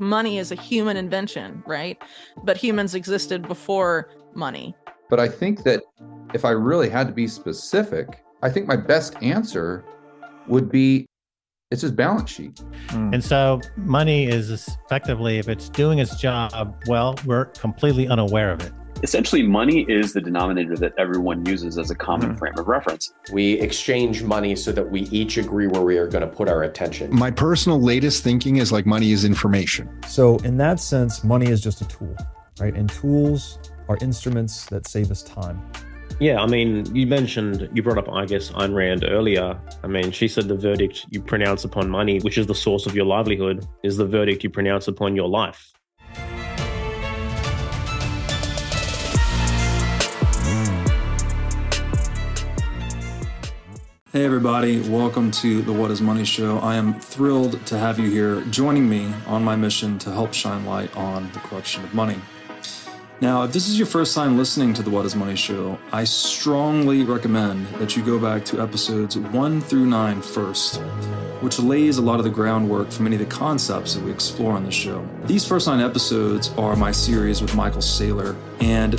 money is a human invention, right? But humans existed before money. But I think that if I really had to be specific, I think my best answer would be it's his balance sheet. Mm. And so money is effectively, if it's doing its job well, we're completely unaware of it. Essentially, money is the denominator that everyone uses as a common mm. frame of reference. We exchange money so that we each agree where we are going to put our attention. My personal latest thinking is like money is information. So, in that sense, money is just a tool, right? And tools are instruments that save us time. Yeah, I mean, you mentioned, you brought up, I guess, Ayn Rand earlier. I mean, she said the verdict you pronounce upon money, which is the source of your livelihood, is the verdict you pronounce upon your life. Hey, everybody, welcome to the What is Money Show. I am thrilled to have you here joining me on my mission to help shine light on the corruption of money. Now, if this is your first time listening to the What is Money show, I strongly recommend that you go back to episodes 1 through 9 first, which lays a lot of the groundwork for many of the concepts that we explore on the show. These first nine episodes are my series with Michael Saylor, and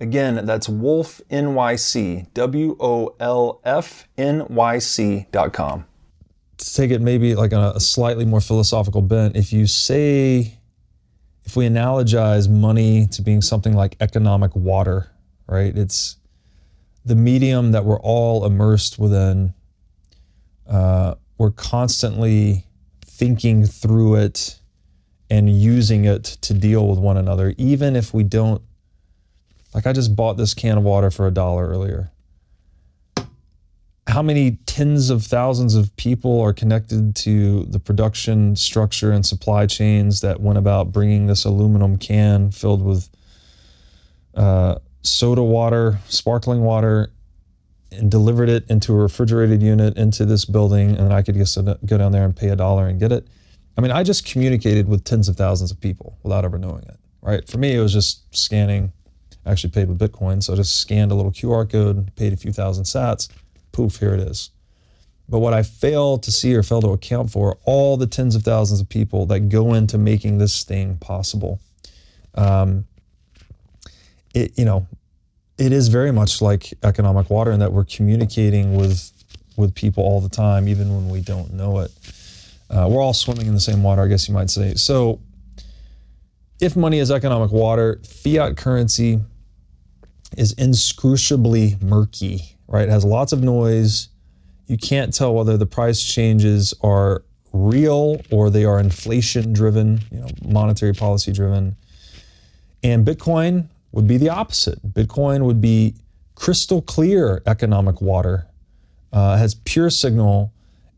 Again, that's Wolf NYC, W O L F N Y C dot com. To take it maybe like on a slightly more philosophical bent, if you say, if we analogize money to being something like economic water, right? It's the medium that we're all immersed within. Uh, we're constantly thinking through it and using it to deal with one another, even if we don't like I just bought this can of water for a dollar earlier. How many tens of thousands of people are connected to the production structure and supply chains that went about bringing this aluminum can filled with uh, soda water, sparkling water, and delivered it into a refrigerated unit into this building, and I could just go down there and pay a dollar and get it. I mean, I just communicated with tens of thousands of people without ever knowing it. Right? For me, it was just scanning actually paid with Bitcoin. So I just scanned a little QR code, paid a few thousand sats, poof, here it is. But what I fail to see or fail to account for are all the tens of thousands of people that go into making this thing possible. Um, it, you know, it is very much like economic water in that we're communicating with with people all the time, even when we don't know it. Uh, we're all swimming in the same water, I guess you might say. So, if money is economic water, fiat currency is inscrutably murky, right? It has lots of noise. You can't tell whether the price changes are real or they are inflation driven, you know, monetary policy driven. And Bitcoin would be the opposite. Bitcoin would be crystal clear economic water, uh, has pure signal,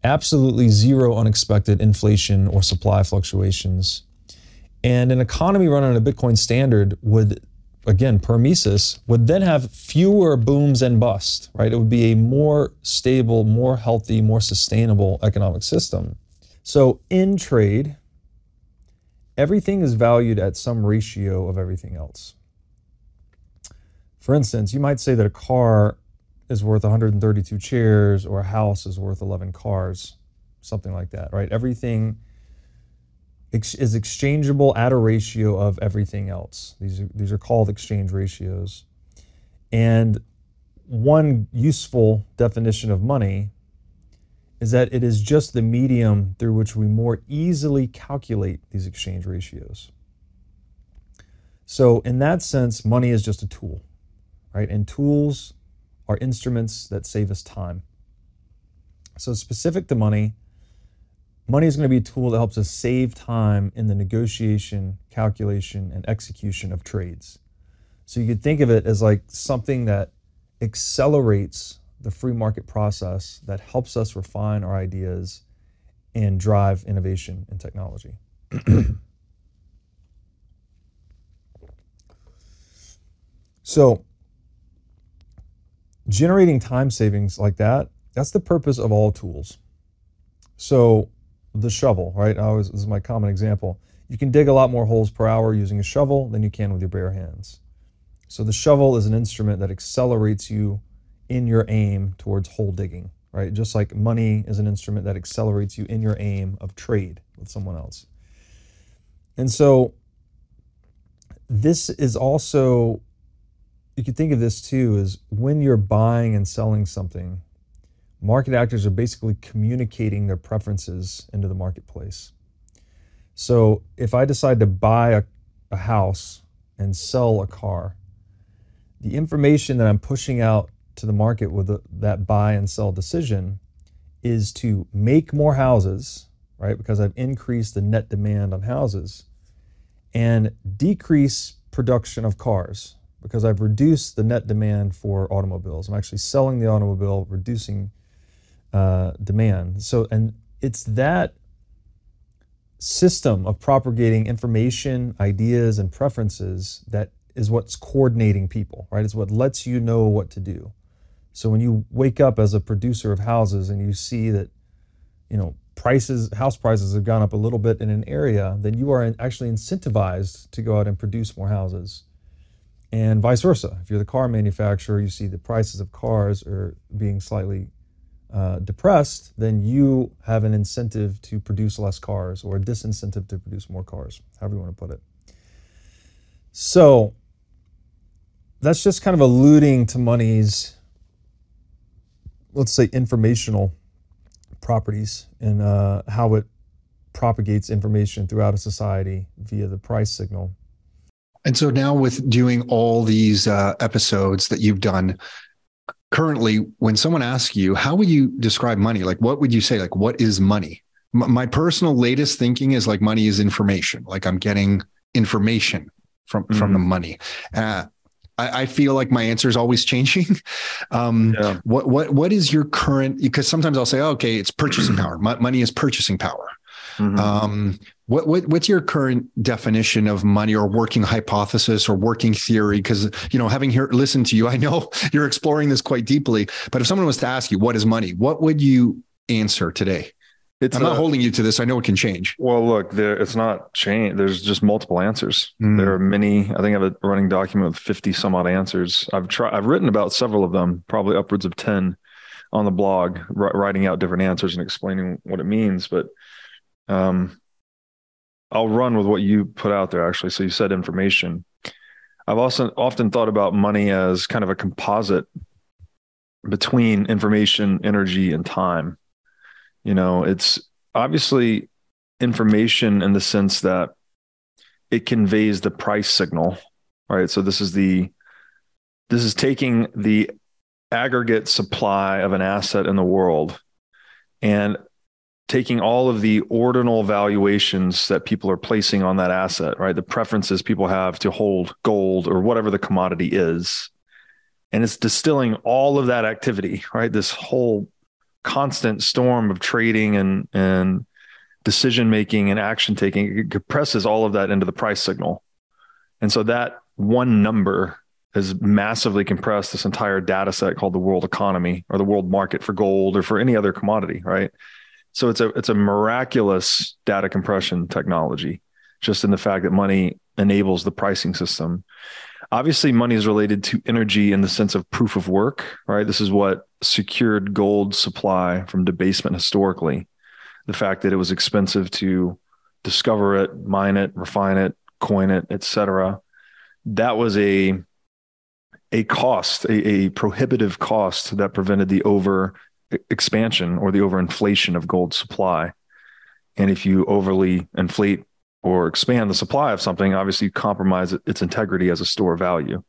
absolutely zero unexpected inflation or supply fluctuations. And an economy run on a Bitcoin standard would again, per Mises, would then have fewer booms and busts, right? It would be a more stable, more healthy, more sustainable economic system. So in trade, everything is valued at some ratio of everything else. For instance, you might say that a car is worth 132 chairs or a house is worth 11 cars, something like that, right? Everything ex- is exchangeable at a ratio of everything else. These are, these are called exchange ratios. And one useful definition of money is that it is just the medium through which we more easily calculate these exchange ratios. So, in that sense, money is just a tool, right? And tools are instruments that save us time. So, specific to money, money is going to be a tool that helps us save time in the negotiation, calculation, and execution of trades. So, you could think of it as like something that accelerates the free market process that helps us refine our ideas and drive innovation in technology. so, generating time savings like that, that's the purpose of all tools. So, the shovel, right? I always, this is my common example. You can dig a lot more holes per hour using a shovel than you can with your bare hands. So, the shovel is an instrument that accelerates you in your aim towards hole digging, right? Just like money is an instrument that accelerates you in your aim of trade with someone else. And so, this is also you could think of this too, is when you're buying and selling something, market actors are basically communicating their preferences into the marketplace. So if I decide to buy a, a house and sell a car, the information that I'm pushing out to the market with the, that buy and sell decision is to make more houses, right? Because I've increased the net demand on houses and decrease production of cars because I've reduced the net demand for automobiles. I'm actually selling the automobile, reducing uh, demand. So, and it's that system of propagating information, ideas, and preferences that is what's coordinating people, right? It's what lets you know what to do. So when you wake up as a producer of houses and you see that, you know, prices, house prices have gone up a little bit in an area, then you are actually incentivized to go out and produce more houses and vice versa. If you're the car manufacturer, you see the prices of cars are being slightly uh, depressed, then you have an incentive to produce less cars or a disincentive to produce more cars, however you want to put it. So that's just kind of alluding to money's, let's say, informational properties and uh, how it propagates information throughout a society via the price signal. And so now, with doing all these uh, episodes that you've done, currently, when someone asks you, how would you describe money? Like, what would you say? Like, what is money? M- my personal latest thinking is like money is information. Like, I'm getting information from mm-hmm. from the money. Uh, I, I, feel like my answer is always changing. Um, yeah. What what what is your current? Because sometimes I'll say, oh, okay, it's purchasing power. money is purchasing power. Mm-hmm. Um, what, what what's your current definition of money or working hypothesis or working theory? Because you know, having here listened to you, I know you're exploring this quite deeply. But if someone was to ask you what is money, what would you answer today? It's I'm not holding you to this. I know it can change. Well, look, there it's not change. There's just multiple answers. Mm. There are many. I think I have a running document with 50 some odd answers. I've tried. I've written about several of them, probably upwards of 10 on the blog, writing out different answers and explaining what it means. But um, I'll run with what you put out there. Actually, so you said information. I've also often thought about money as kind of a composite between information, energy, and time you know, it's obviously information in the sense that it conveys the price signal, right? So this is the this is taking the aggregate supply of an asset in the world and taking all of the ordinal valuations that people are placing on that asset, right? The preferences people have to hold gold or whatever the commodity is. And it's distilling all of that activity, right? This whole constant storm of trading and and decision making and action taking it compresses all of that into the price signal and so that one number has massively compressed this entire data set called the world economy or the world market for gold or for any other commodity, right? So it's a it's a miraculous data compression technology, just in the fact that money enables the pricing system. Obviously, money is related to energy in the sense of proof of work, right? This is what secured gold supply from debasement historically. The fact that it was expensive to discover it, mine it, refine it, coin it, etc. That was a a cost, a, a prohibitive cost that prevented the over expansion or the overinflation of gold supply. And if you overly inflate or expand the supply of something, obviously you compromise its integrity as a store of value.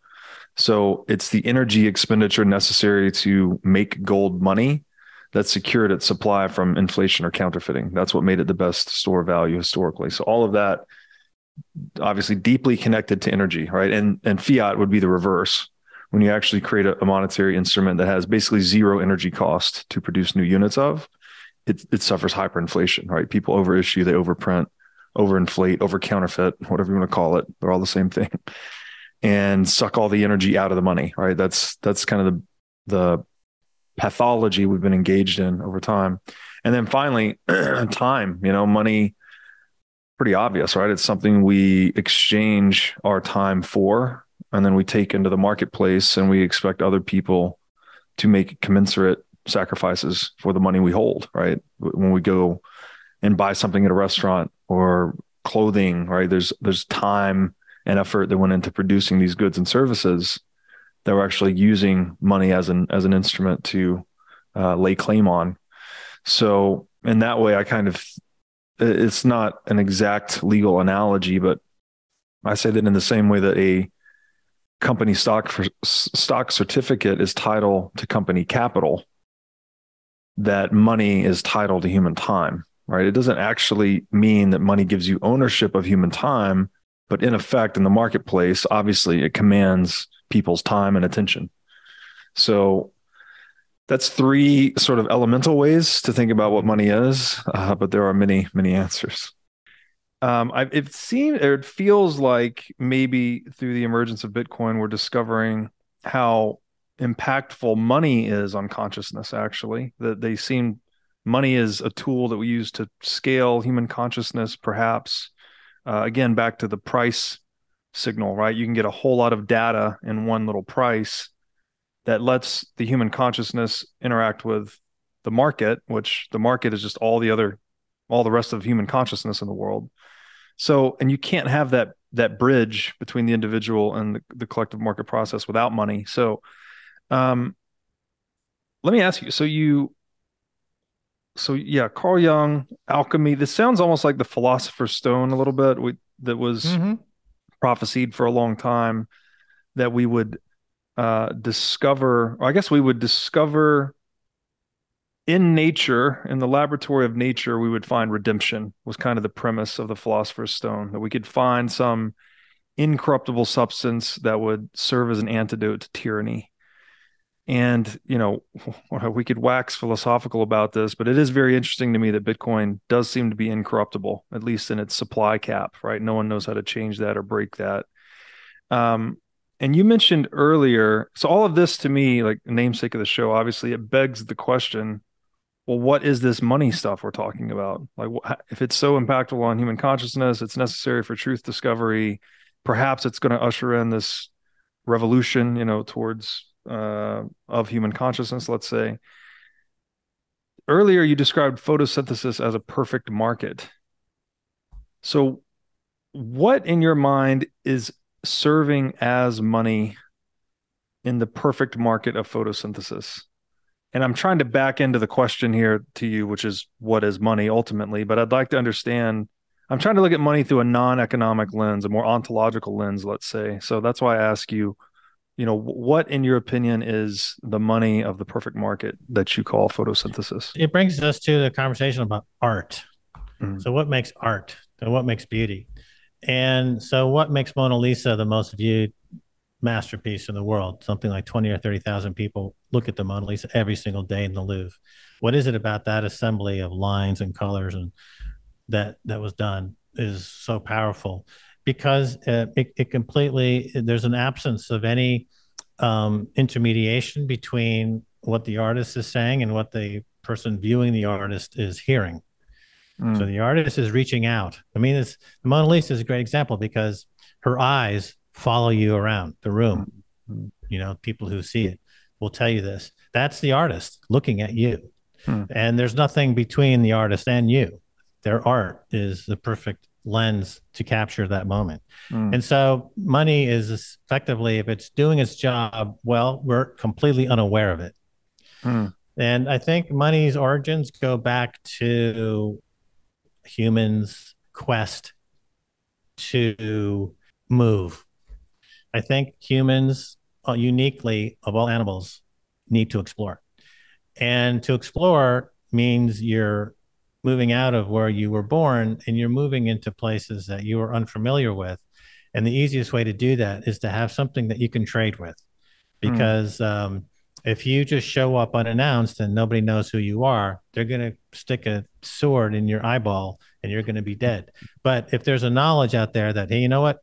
So it's the energy expenditure necessary to make gold money that secured its supply from inflation or counterfeiting. That's what made it the best store of value historically. So all of that obviously deeply connected to energy, right? And and fiat would be the reverse when you actually create a, a, monetary instrument that has basically zero energy cost to produce new units of, it, it suffers hyperinflation, right? People overissue, they overprint, overinflate, over counterfeit, whatever you want to call it. They're all the same thing. And suck all the energy out of the money, right? That's that's kind of the the pathology we've been engaged in over time. And then finally, time, you know, money pretty obvious, right? It's something we exchange our time for and then we take into the marketplace and we expect other people to make commensurate sacrifices for the money we hold right? When we go and buy something at a restaurant or clothing right? There's there's time and effort that went into producing these goods and services that we're actually using money as an as an instrument to uh, lay claim on. So in that way i kind of it's not an exact legal analogy but i say that in the same way that a company stock for stock certificate is title to company capital that money is title to human time right? It doesn't actually mean that money gives you ownership of human time but in effect in the marketplace obviously it commands people's time and attention. So that's three sort of elemental ways to think about what money is uh, but there are many many answers um, I, it seems or it feels like maybe through the emergence of Bitcoin, we're discovering how impactful money is on consciousness. Actually, that they seem money is a tool that we use to scale human consciousness. Perhaps uh, again, back to the price signal, right? You can get a whole lot of data in one little price that lets the human consciousness interact with the market, which the market is just all the other all the rest of human consciousness in the world. So, and you can't have that that bridge between the individual and the, the collective market process without money. So, um, let me ask you. So you, so yeah, Carl Jung, alchemy. This sounds almost like the Philosopher's Stone a little bit. We, that was mm-hmm. prophesied for a long time that we would uh, discover. I guess we would discover in nature, in the laboratory of nature, we would find redemption, was kind of the premise of the Philosopher's Stone, that we could find some incorruptible substance that would serve as an antidote to tyranny. And, you know, we could wax philosophical about this, but it is very interesting to me that Bitcoin does seem to be incorruptible, at least in its supply cap, right? No one knows how to change that or break that. Um, and you mentioned earlier, so all of this to me, like namesake of the show, obviously it begs the question well, what is this money stuff we're talking about? Like, if it's so impactful on human consciousness, it's necessary for truth discovery. Perhaps it's going to usher in this revolution, you know, towards uh, of human consciousness. Let's say. Earlier, you described photosynthesis as a perfect market. So, what in your mind is serving as money in the perfect market of photosynthesis? And I'm trying to back into the question here to you, which is what is money ultimately? But I'd like to understand. I'm trying to look at money through a non-economic lens, a more ontological lens, let's say. So that's why I ask you, you know, what in your opinion is the money of the perfect market that you call photosynthesis? It brings us to the conversation about art. Mm-hmm. So what makes art? And what makes beauty? And so what makes Mona Lisa the most viewed masterpiece in the world. Something like 20 or 30,000 people look at the Mona Lisa every single day in the Louvre. What is it about that assembly of lines and colors and that that was done is so powerful? because uh, it, it completely there's an absence of any um, intermediation between what the artist is saying and what the person viewing the artist is hearing. Mm. So the artist is reaching out. I mean, it's, the Mona Lisa is a great example because her eyes follow you around the room. Mm. You know, people who see it will tell you this. That's the artist looking at you. Mm. And there's nothing between the artist and you. Their art is the perfect lens to capture that moment. Mm. And so money is effectively, if it's doing its job well, we're completely unaware of it. Mm. And I think money's origins go back to humans' quest to move. I think humans, uh, uniquely of all animals, need to explore. And to explore means you're moving out of where you were born and you're moving into places that you are unfamiliar with. And the easiest way to do that is to have something that you can trade with. Hmm. Because mm. um, if you just show up unannounced and nobody knows who you are, they're going to stick a sword in your eyeball and you're going to be dead. But if there's a knowledge out there that, hey, you know what?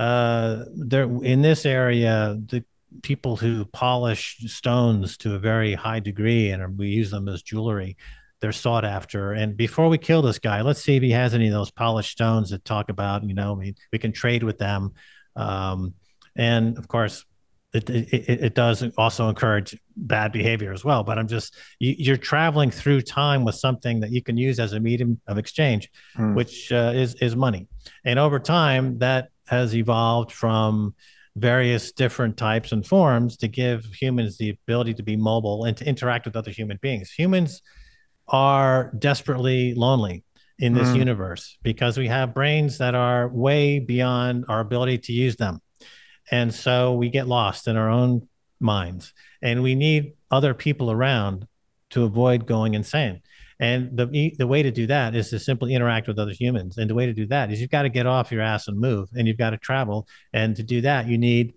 Uh, there in this area, the people who polish stones to a very high degree and we use them as jewelry they're sought after. And before we kill this guy, let's see if he has any of those polished stones that talk about, you know, we, we can trade with them. Um, and of course, it, it, it, does also encourage bad behavior as well. But I'm just, you, are traveling through time with something that you can use as a medium of exchange, hmm. which uh, is, is money. And over time, that has evolved from various different types and forms to give humans the ability to be mobile and to interact with other human beings. Humans are desperately lonely in this mm. universe because we have brains that are way beyond our ability to use them. And so we get lost in our own minds and we need other people around to avoid going insane. And the the way to do that is to simply interact with other humans. And the way to do that is you've got to get off your ass and move, and you've got to travel. And to do that, you need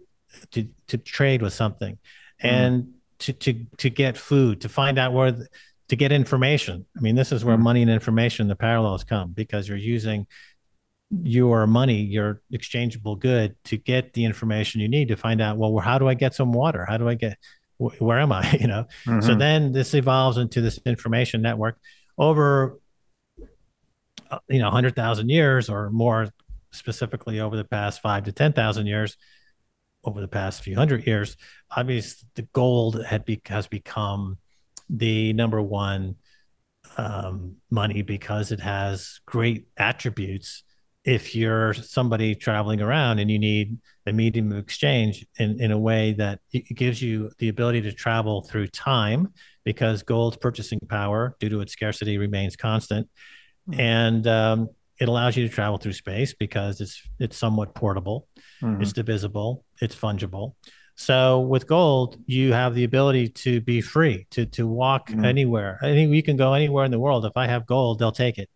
to to trade with something, mm. and to to to get food, to find out where the, to get information. I mean, this is where mm-hmm. money and information, the parallels come because you're using your money, your exchangeable good to get the information you need to find out, well, how do I get some water? How do I get, where am I? You know? Mm-hmm. So then this evolves into this information network over, uh, you know, 100,000 years or more specifically over the past five to 10,000 years, over the past few hundred years, obviously the gold had be, has become the number one um, money because it has great attributes. If you're somebody traveling around and you need a medium of exchange in, in a way that it gives you the ability to travel through time, because gold's purchasing power due to its scarcity remains constant, mm-hmm. and um, it allows you to travel through space because it's it's somewhat portable, mm-hmm. it's divisible, it's fungible. So with gold, you have the ability to be free to to walk mm-hmm. anywhere. I think you can go anywhere in the world. If I have gold, they'll take it.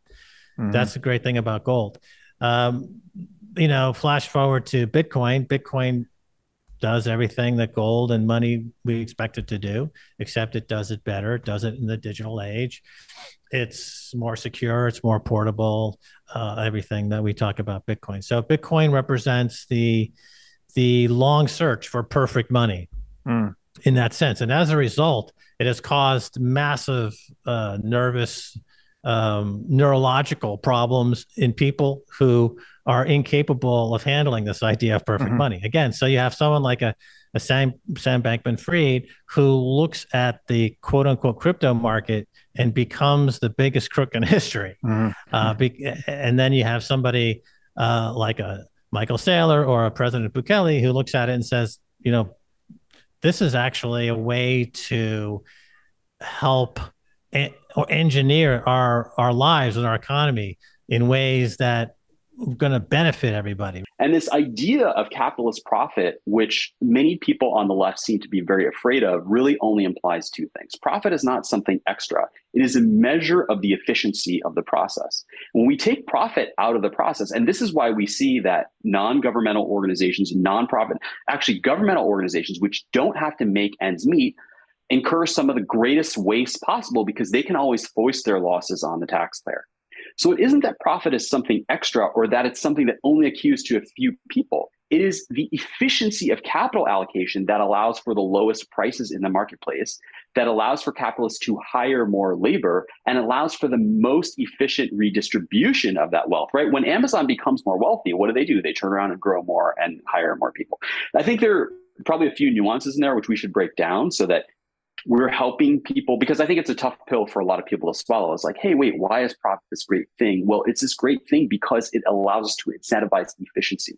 Mm-hmm. That's the great thing about gold. Um, you know, flash forward to Bitcoin. Bitcoin does everything that gold and money we expect it to do, except it does it better. It does it in the digital age. It's more secure. It's more portable. Uh, everything that we talk about Bitcoin. So Bitcoin represents the the long search for perfect money mm. in that sense. And as a result, it has caused massive uh, nervous, um, neurological problems in people who are incapable of handling this idea of perfect mm-hmm. money. Again, so you have someone like a, a Sam, Sam Bankman Fried who looks at the quote unquote crypto market and becomes the biggest crook in history. Mm-hmm. Uh, be, and then you have somebody uh, like a Michael Saylor or a President Bukele who looks at it and says, you know, this is actually a way to help en- or engineer our our lives and our economy in ways that are going to benefit everybody. And this idea of capitalist profit, which many people on the left seem to be very afraid of, really only implies two things. Profit is not something extra, it is a measure of the efficiency of the process. When we take profit out of the process, and this is why we see that non governmental organizations, nonprofit, actually governmental organizations, which don't have to make ends meet, incur some of the greatest waste possible because they can always foist their losses on the taxpayer. So it isn't that profit is something extra or that it's something that only accrues to a few people. It is the efficiency of capital allocation that allows for the lowest prices in the marketplace, that allows for capitalists to hire more labor, and allows for the most efficient redistribution of that wealth, right? When Amazon becomes more wealthy, what do they do? They turn around and grow more and hire more people. I think there are probably a few nuances in there which we should break down so that we're helping people because I think it's a tough pill for a lot of people to swallow. It's like, hey, wait, why is profit this great thing? Well, it's this great thing because it allows us to incentivize efficiency.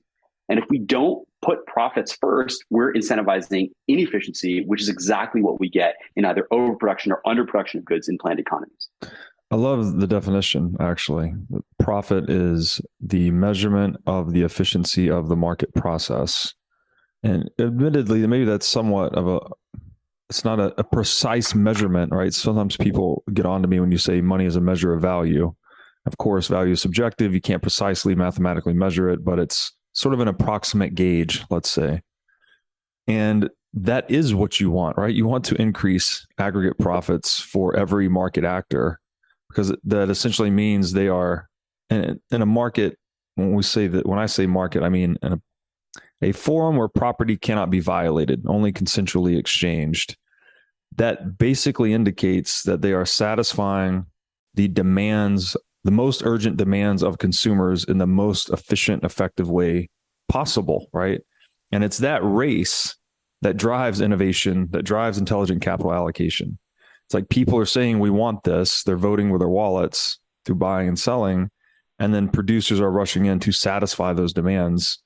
And if we don't put profits first, we're incentivizing inefficiency, which is exactly what we get in either overproduction or underproduction of goods in planned economies. I love the definition, actually. Profit is the measurement of the efficiency of the market process. And admittedly, maybe that's somewhat of a it's not a, a, precise measurement, right? Sometimes people get on to me when you say money is a measure of value. Of course, value is subjective. You can't precisely mathematically measure it, but it's sort of an approximate gauge, let's say. And that is what you want, right? You want to increase aggregate profits for every market actor because that essentially means they are in, in a market. When we say that, when I say market, I mean in a a forum where property cannot be violated, only consensually exchanged. That basically indicates that they are satisfying the demands, the most urgent demands of consumers in the most efficient, effective way possible, right? And it's that race that drives innovation, that drives intelligent capital allocation. It's like people are saying, we want this. They're voting with their wallets through buying and selling. And then producers are rushing in to satisfy those demands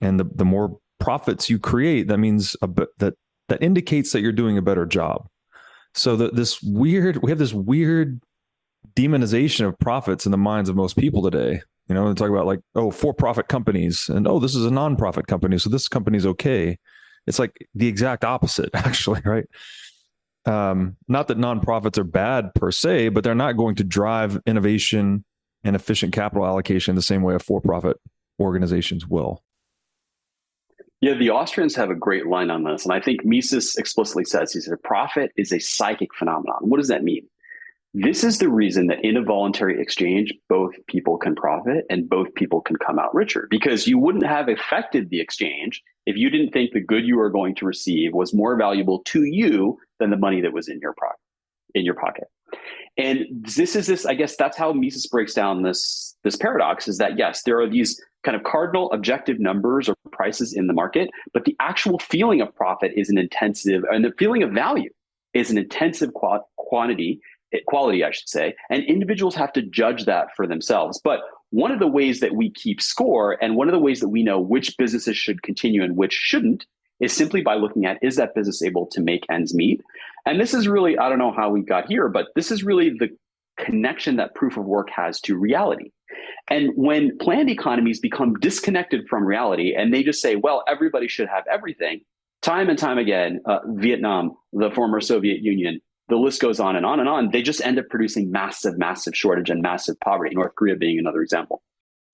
and the, the more profits you create that means a that that indicates that you're doing a better job. So that this weird we have this weird demonization of profits in the minds of most people today. You know they talk about like oh for profit companies and oh this is a non-profit company so this company's okay. It's like the exact opposite actually right? Um, not that nonprofits are bad per se but they're not going to drive innovation and efficient capital allocation the same way a for-profit organizations will yeah, the Austrians have a great line on this. And I think Mises explicitly says he said, profit is a psychic phenomenon. What does that mean? This is the reason that in a voluntary exchange, both people can profit and both people can come out richer because you wouldn't have affected the exchange if you didn't think the good you were going to receive was more valuable to you than the money that was in your. In your pocket. And this is this, I guess that's how Mises breaks down this, this paradox is that yes, there are these kind of cardinal objective numbers or prices in the market, but the actual feeling of profit is an intensive, and the feeling of value is an intensive qu- quantity, eh, quality, I should say, and individuals have to judge that for themselves. But one of the ways that we keep score and one of the ways that we know which businesses should continue and which shouldn't is simply by looking at is that business able to make ends meet? And this is really, I don't know how we got here, but this is really the connection that proof of work has to reality. And when planned economies become disconnected from reality and they just say, well, everybody should have everything, time and time again, uh, Vietnam, the former Soviet Union, the list goes on and on and on. They just end up producing massive, massive shortage and massive poverty, North Korea being another example.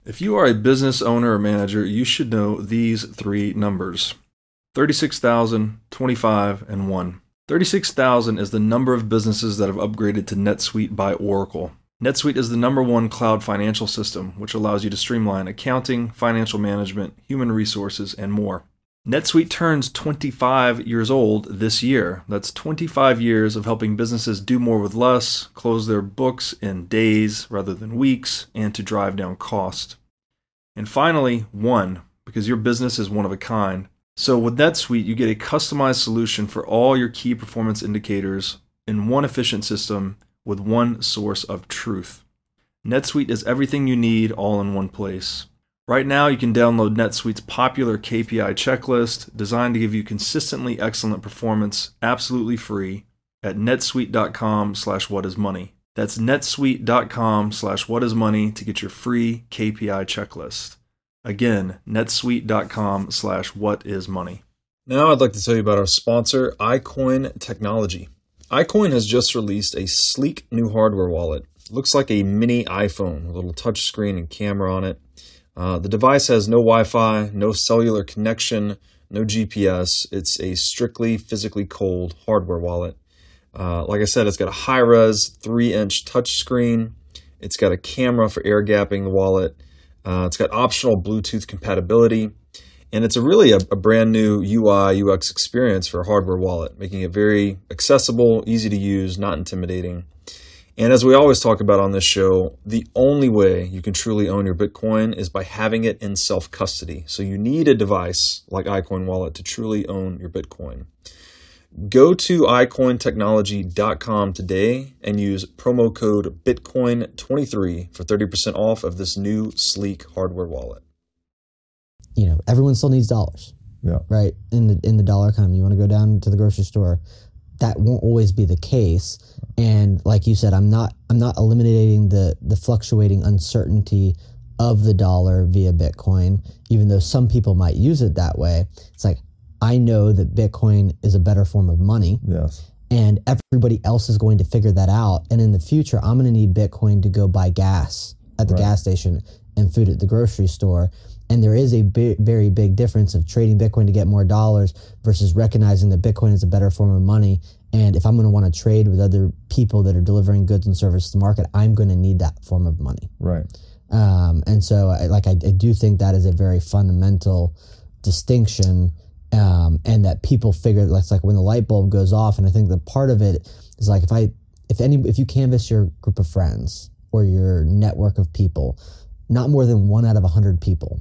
If you are a business owner or manager, you should know these three numbers 36,000, 25, and 1. 36,000 is the number of businesses that have upgraded to NetSuite by Oracle. NetSuite is the number one cloud financial system, which allows you to streamline accounting, financial management, human resources, and more. NetSuite turns 25 years old this year. That's 25 years of helping businesses do more with less, close their books in days rather than weeks, and to drive down cost. And finally, one, because your business is one of a kind. So with NetSuite, you get a customized solution for all your key performance indicators in one efficient system with one source of truth. NetSuite is everything you need all in one place. Right now, you can download NetSuite's popular KPI checklist designed to give you consistently excellent performance absolutely free at netsuite.com slash whatismoney. That's netsuite.com slash whatismoney to get your free KPI checklist. Again, netsuite.com slash what is money. Now I'd like to tell you about our sponsor, iCoin Technology iCoin has just released a sleek new hardware wallet. looks like a mini iPhone, a little touchscreen and camera on it. Uh, the device has no Wi Fi, no cellular connection, no GPS. It's a strictly physically cold hardware wallet. Uh, like I said, it's got a high res 3 inch touchscreen. It's got a camera for air gapping the wallet. Uh, it's got optional Bluetooth compatibility. And it's a really a, a, brand new UI UX experience for a hardware wallet, making it very accessible, easy to use, not intimidating. And as we always talk about on this show, the only way you can truly own your Bitcoin is by having it in self custody. So you need a device like iCoin Wallet to truly own your Bitcoin. Go to iCointechnology.com today and use promo code Bitcoin23 for 30% off of this new sleek hardware wallet. You know, everyone still needs dollars. Yeah. Right? In the in the dollar economy, you want to go down to the grocery store, that won't always be the case. And like you said, I'm not I'm not eliminating the the fluctuating uncertainty of the dollar via Bitcoin, even though some people might use it that way. It's like I know that Bitcoin is a better form of money. Yes. And everybody else is going to figure that out. And in the future, I'm going to need Bitcoin to go buy gas at the right. gas station and food at the grocery store. And there is a very big difference of trading Bitcoin to get more dollars versus recognizing that Bitcoin is a better form of money. And if I'm going to want to trade with other people that are delivering goods and services to the market, I'm going to need that form of money. Right. Um, and so, I, like, I, I do think that is a very fundamental distinction um, and that people figure that's like when the light bulb goes off. And I think that part of it is like if I if any if you canvass your group of friends or your network of people, not more than one out of a hundred people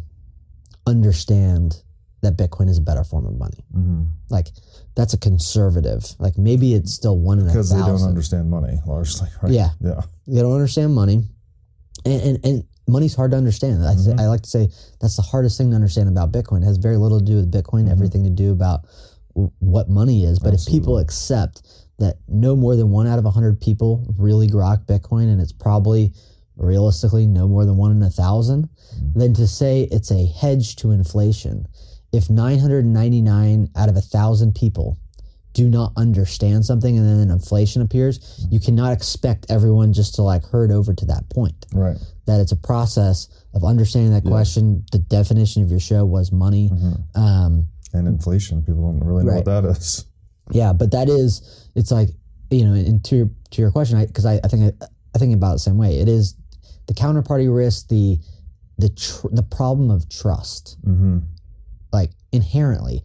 understand that Bitcoin is a better form of money. Mm-hmm. Like that's a conservative. Like maybe it's still one in a because they don't understand money largely. Right? Yeah, yeah. They don't understand money, and and, and money's hard to understand. I, mm-hmm. I like to say that's the hardest thing to understand about Bitcoin. It has very little to do with Bitcoin, mm-hmm. everything to do about what money is. But Absolutely. if people accept that no more than one out of a hundred people really grok Bitcoin, and it's probably realistically no more than one in a 1000 mm-hmm. then to say it's a hedge to inflation. If 999 out of a thousand people do not understand something and then inflation appears, you cannot expect everyone just to like herd over to that point. Right. That it's a process of understanding that yeah. question. The definition of your show was money. Mm-hmm. Um, and inflation. People don't really know right. what that is. Yeah, but that is, it's like, you know, and to your, to your question, because I, I, I, think I, I think about it the same way. It is the counterparty risk, the the tr- the problem of trust, mm-hmm. like inherently,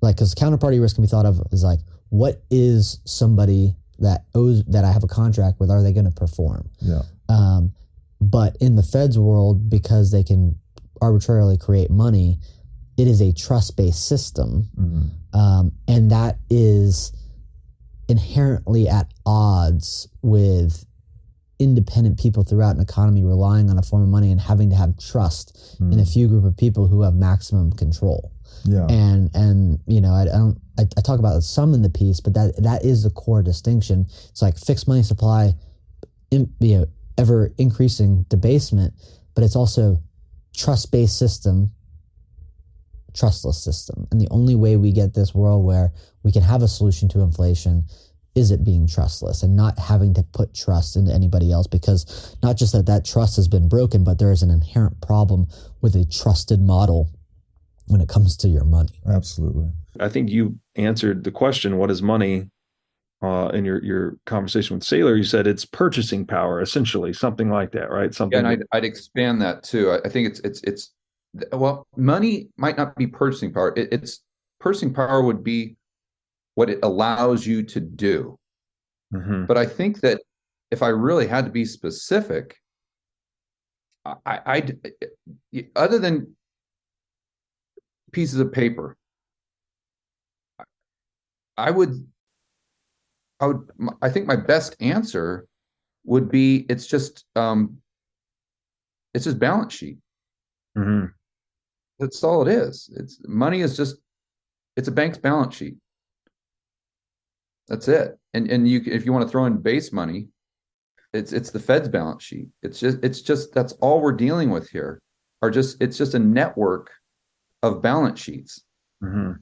like because counterparty risk can be thought of as like what is somebody that owes that I have a contract with are they going to perform? Yeah. Um, but in the Fed's world, because they can arbitrarily create money, it is a trust based system, mm-hmm. um, and that is inherently at odds with independent people throughout an economy relying on a form of money and having to have trust mm. in a few group of people who have maximum control. Yeah. And and you know, I, I don't I, I, talk about some in the piece, but that that is the core distinction. It's like fixed money supply, in, you know, ever increasing debasement, but it's also trust based system, trustless system, and the only way we get this world where we can have a solution to inflation is it being trustless and not having to put trust into anybody else because not just that that trust has been broken but there is an inherent problem with a trusted model when it comes to your money. Absolutely. I think you answered the question, what is money? Uh, in your, your conversation with Saylor, you said it's purchasing power, essentially, something like that, right? Something. Yeah, and I'd, I'd expand that too. I, think it's it's it's well, money might not be purchasing power. It, it's purchasing power would be what it allows you to do. Mm-hmm. But I think that if I really had to be specific, I, I other than pieces of paper. I would, I would, I think my best answer would be it's just, um, it's just balance sheet. Mm-hmm. That's all it is. It's money is just, it's a bank's balance sheet. That's it. And and you if you want to throw in base money, it's it's the Fed's balance sheet. It's just it's just that's all we're dealing with here. Are just it's just a network of balance sheets mm-hmm.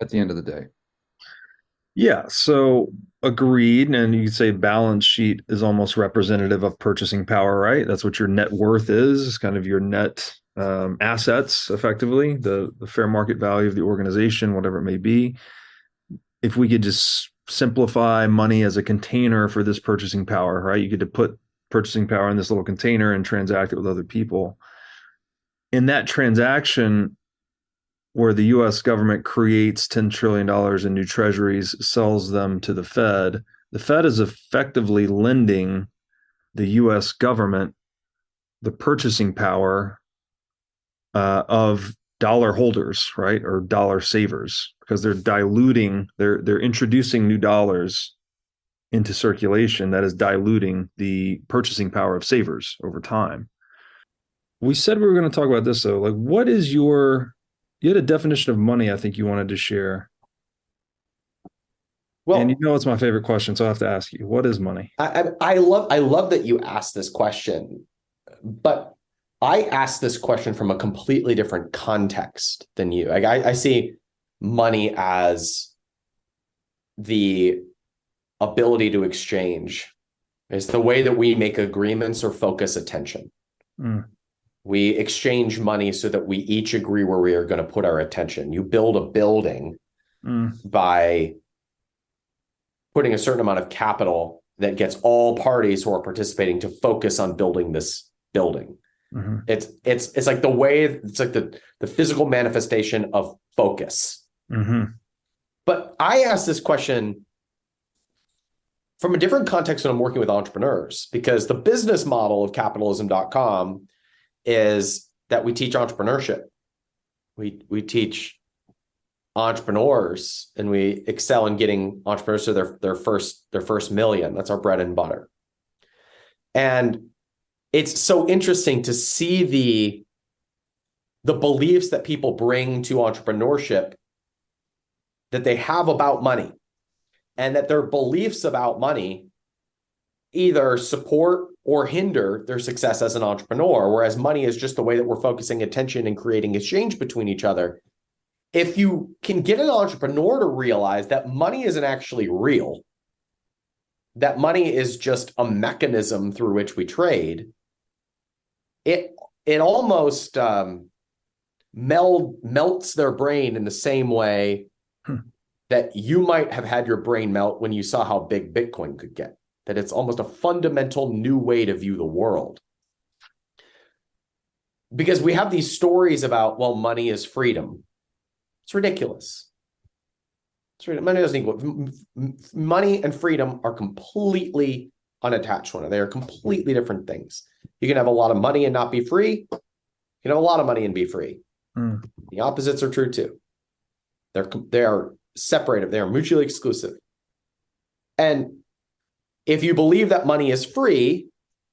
at the end of the day. Yeah. So agreed. And you could say balance sheet is almost representative of purchasing power, right? That's what your net worth is, kind of your net um, assets, effectively, the, the fair market value of the organization, whatever it may be. If we could just simplify money as a container for this purchasing power, right? You get to put purchasing power in this little container and transact it with other people. In that transaction, where the US government creates $10 trillion in new treasuries, sells them to the Fed, the Fed is effectively lending the US government the purchasing power uh, of dollar holders, right, or dollar savers, because they're diluting, they're they're introducing new dollars into circulation that is diluting the purchasing power of savers over time. We said we were going to talk about this though. Like, what is your you had a definition of money I think you wanted to share. Well, and you know it's my favorite question, so I have to ask you: What is money? I, I, I love I love that you asked this question, but I asked this question from a completely different context than you. Like I, I see money as the ability to exchange. It's the way that we make agreements or focus attention. Mm. We exchange money so that we each agree where we are going to put our attention. You build a building Mm. by putting a certain amount of capital that gets all parties who are participating to focus on building this building. Mhm. It's it's it's like the way it's like the the physical manifestation of focus. Mhm. But I asked this question from a different context when I'm working with entrepreneurs because the business model of capitalism.com is that we teach entrepreneurship. We we teach entrepreneurs and we excel in getting entrepreneurs to their their first their first million. That's our bread and butter. And it's so interesting to see the the beliefs that people bring to entrepreneurship that they have about money and that their beliefs about money either support or hinder their success as an entrepreneur. Whereas money is just the way that we're focusing attention and creating exchange between each other. If you can get an entrepreneur to realize that money isn't actually real that money is just a mechanism through which we trade it it almost um, meld melts their brain in the same way that you might have had your brain melt when you saw how big Bitcoin could get. That it's almost a fundamental new way to view the world. Because we have these stories about, well, money is freedom. It's ridiculous. It's ridiculous. Money doesn't equal. Money and freedom are completely unattached one. They are completely different things. You can have a lot of money and not be free. You can have a lot of money and be free. Mm. The opposites are true too. They're they are separated. They are mutually exclusive. And if you believe that money is free,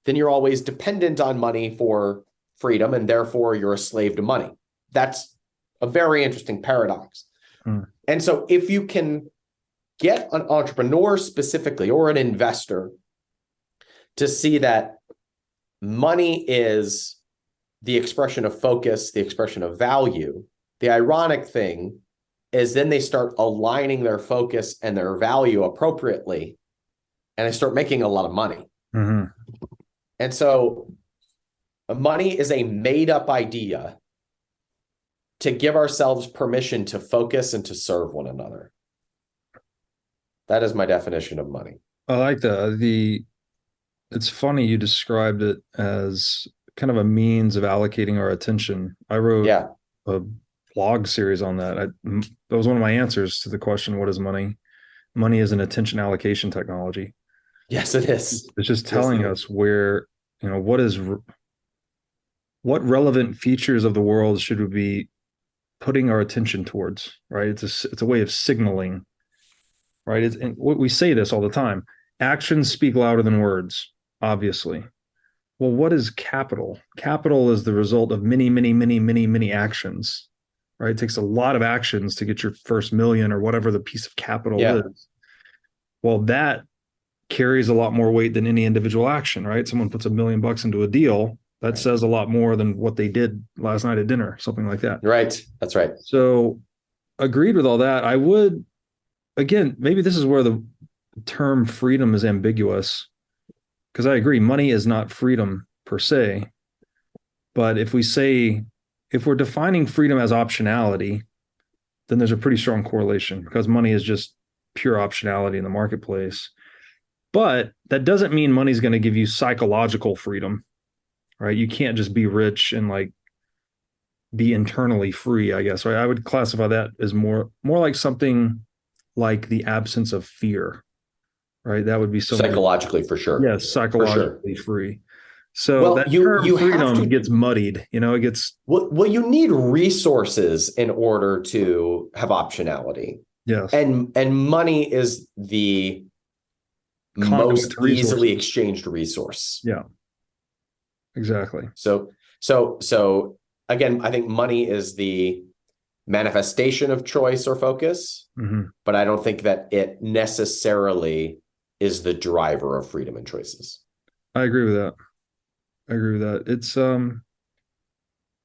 then you're always dependent on money for freedom, and therefore you're a slave to money. That's a very interesting paradox. Mm. And so, if you can get an entrepreneur specifically or an investor to see that money is the expression of focus, the expression of value, the ironic thing is then they start aligning their focus and their value appropriately and I start making a lot of money. Mhm. And so money is a made up idea to give ourselves permission to focus and to serve one another. That is my definition of money. I like that. The it's funny you described it as kind of a means of allocating our attention. I wrote Yeah. a blog series on that. I, that was one of my answers to the question, "What is money?" Money is an attention allocation technology. Yes, it is. It's just Yes, telling it us where you know what is what relevant features of the world should we be putting our attention towards. Right? It's a it's a way of signaling. Right? It's, and what we say this all the time. Actions speak louder than words. Obviously. Well, what is capital? Capital is the result of many, many, many, many, many actions. Right? It takes a lot of actions to get your first million or whatever the piece of capital Yeah. is. Well, that carries a lot more weight than any individual action, right? Someone puts a million bucks into a deal, that says a lot more than what they did last night at dinner, something like that. Right. That's right. So, agreed with all that. I would, again, maybe this is where the term freedom is ambiguous, because I agree, money is not freedom per se. But if we say, if we're defining freedom as optionality, then there's a pretty strong correlation because money is just pure optionality in the marketplace. But that doesn't mean money's going to give you psychological freedom, right? You can't just be rich and like be internally free, I guess, right? I would classify that as more more like something like the absence of fear, right? That would be so psychologically for sure. Yes, psychologically sure. free. So Well, that you- term you freedom to- gets muddied. You know, it gets Well, well, you need resources in order to have optionality. yes, and and money is the most resources. easily exchanged resource yeah, exactly. so so so again i think money is the manifestation of choice or focus hmm but i don't think that it necessarily is the driver of freedom and choices I agree with that. I agree with that. It's um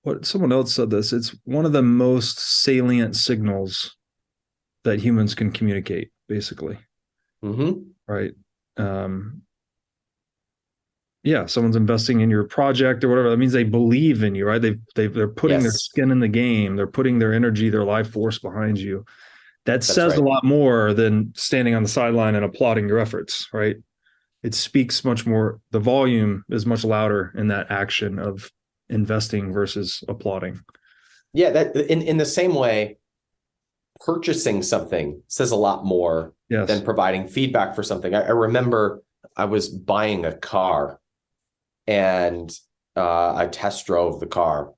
what someone else said this. It's one of the most salient signals that humans can communicate, basically. mm-hmm. Right. Um yeah, someone's investing in your project or whatever. That means they believe in you, right? They've they've they're putting their skin in the game, they're putting their energy, their life force behind you. That says a lot more than standing on the sideline and applauding your efforts, right? It speaks much more, the volume is much louder in that action of investing versus applauding. yeah that in in the same way purchasing something says a lot more Yes. than providing feedback for something. I, I remember I was buying a car and uh, I test drove the car,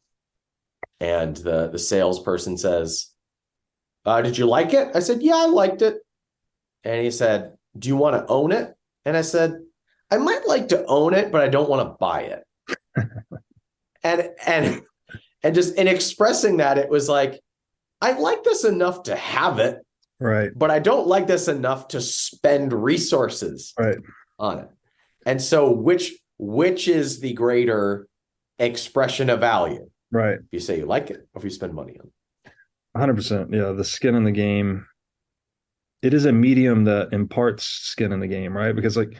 and the the salesperson says, uh, "Did you like it?" I said, "Yeah, I liked it." And he said, "Do you want to own it?" And I said, "I might like to own it, but I don't want to buy it." and and and just in expressing that, it was like, I like this enough to have it right. but I don't like this enough to spend resources Right. on it. And so which which is the greater expression of value? Right. If you say you like it or if you spend money on it. hundred percent. Yeah, the skin in the game. It is a medium that imparts skin in the game, right? Because like,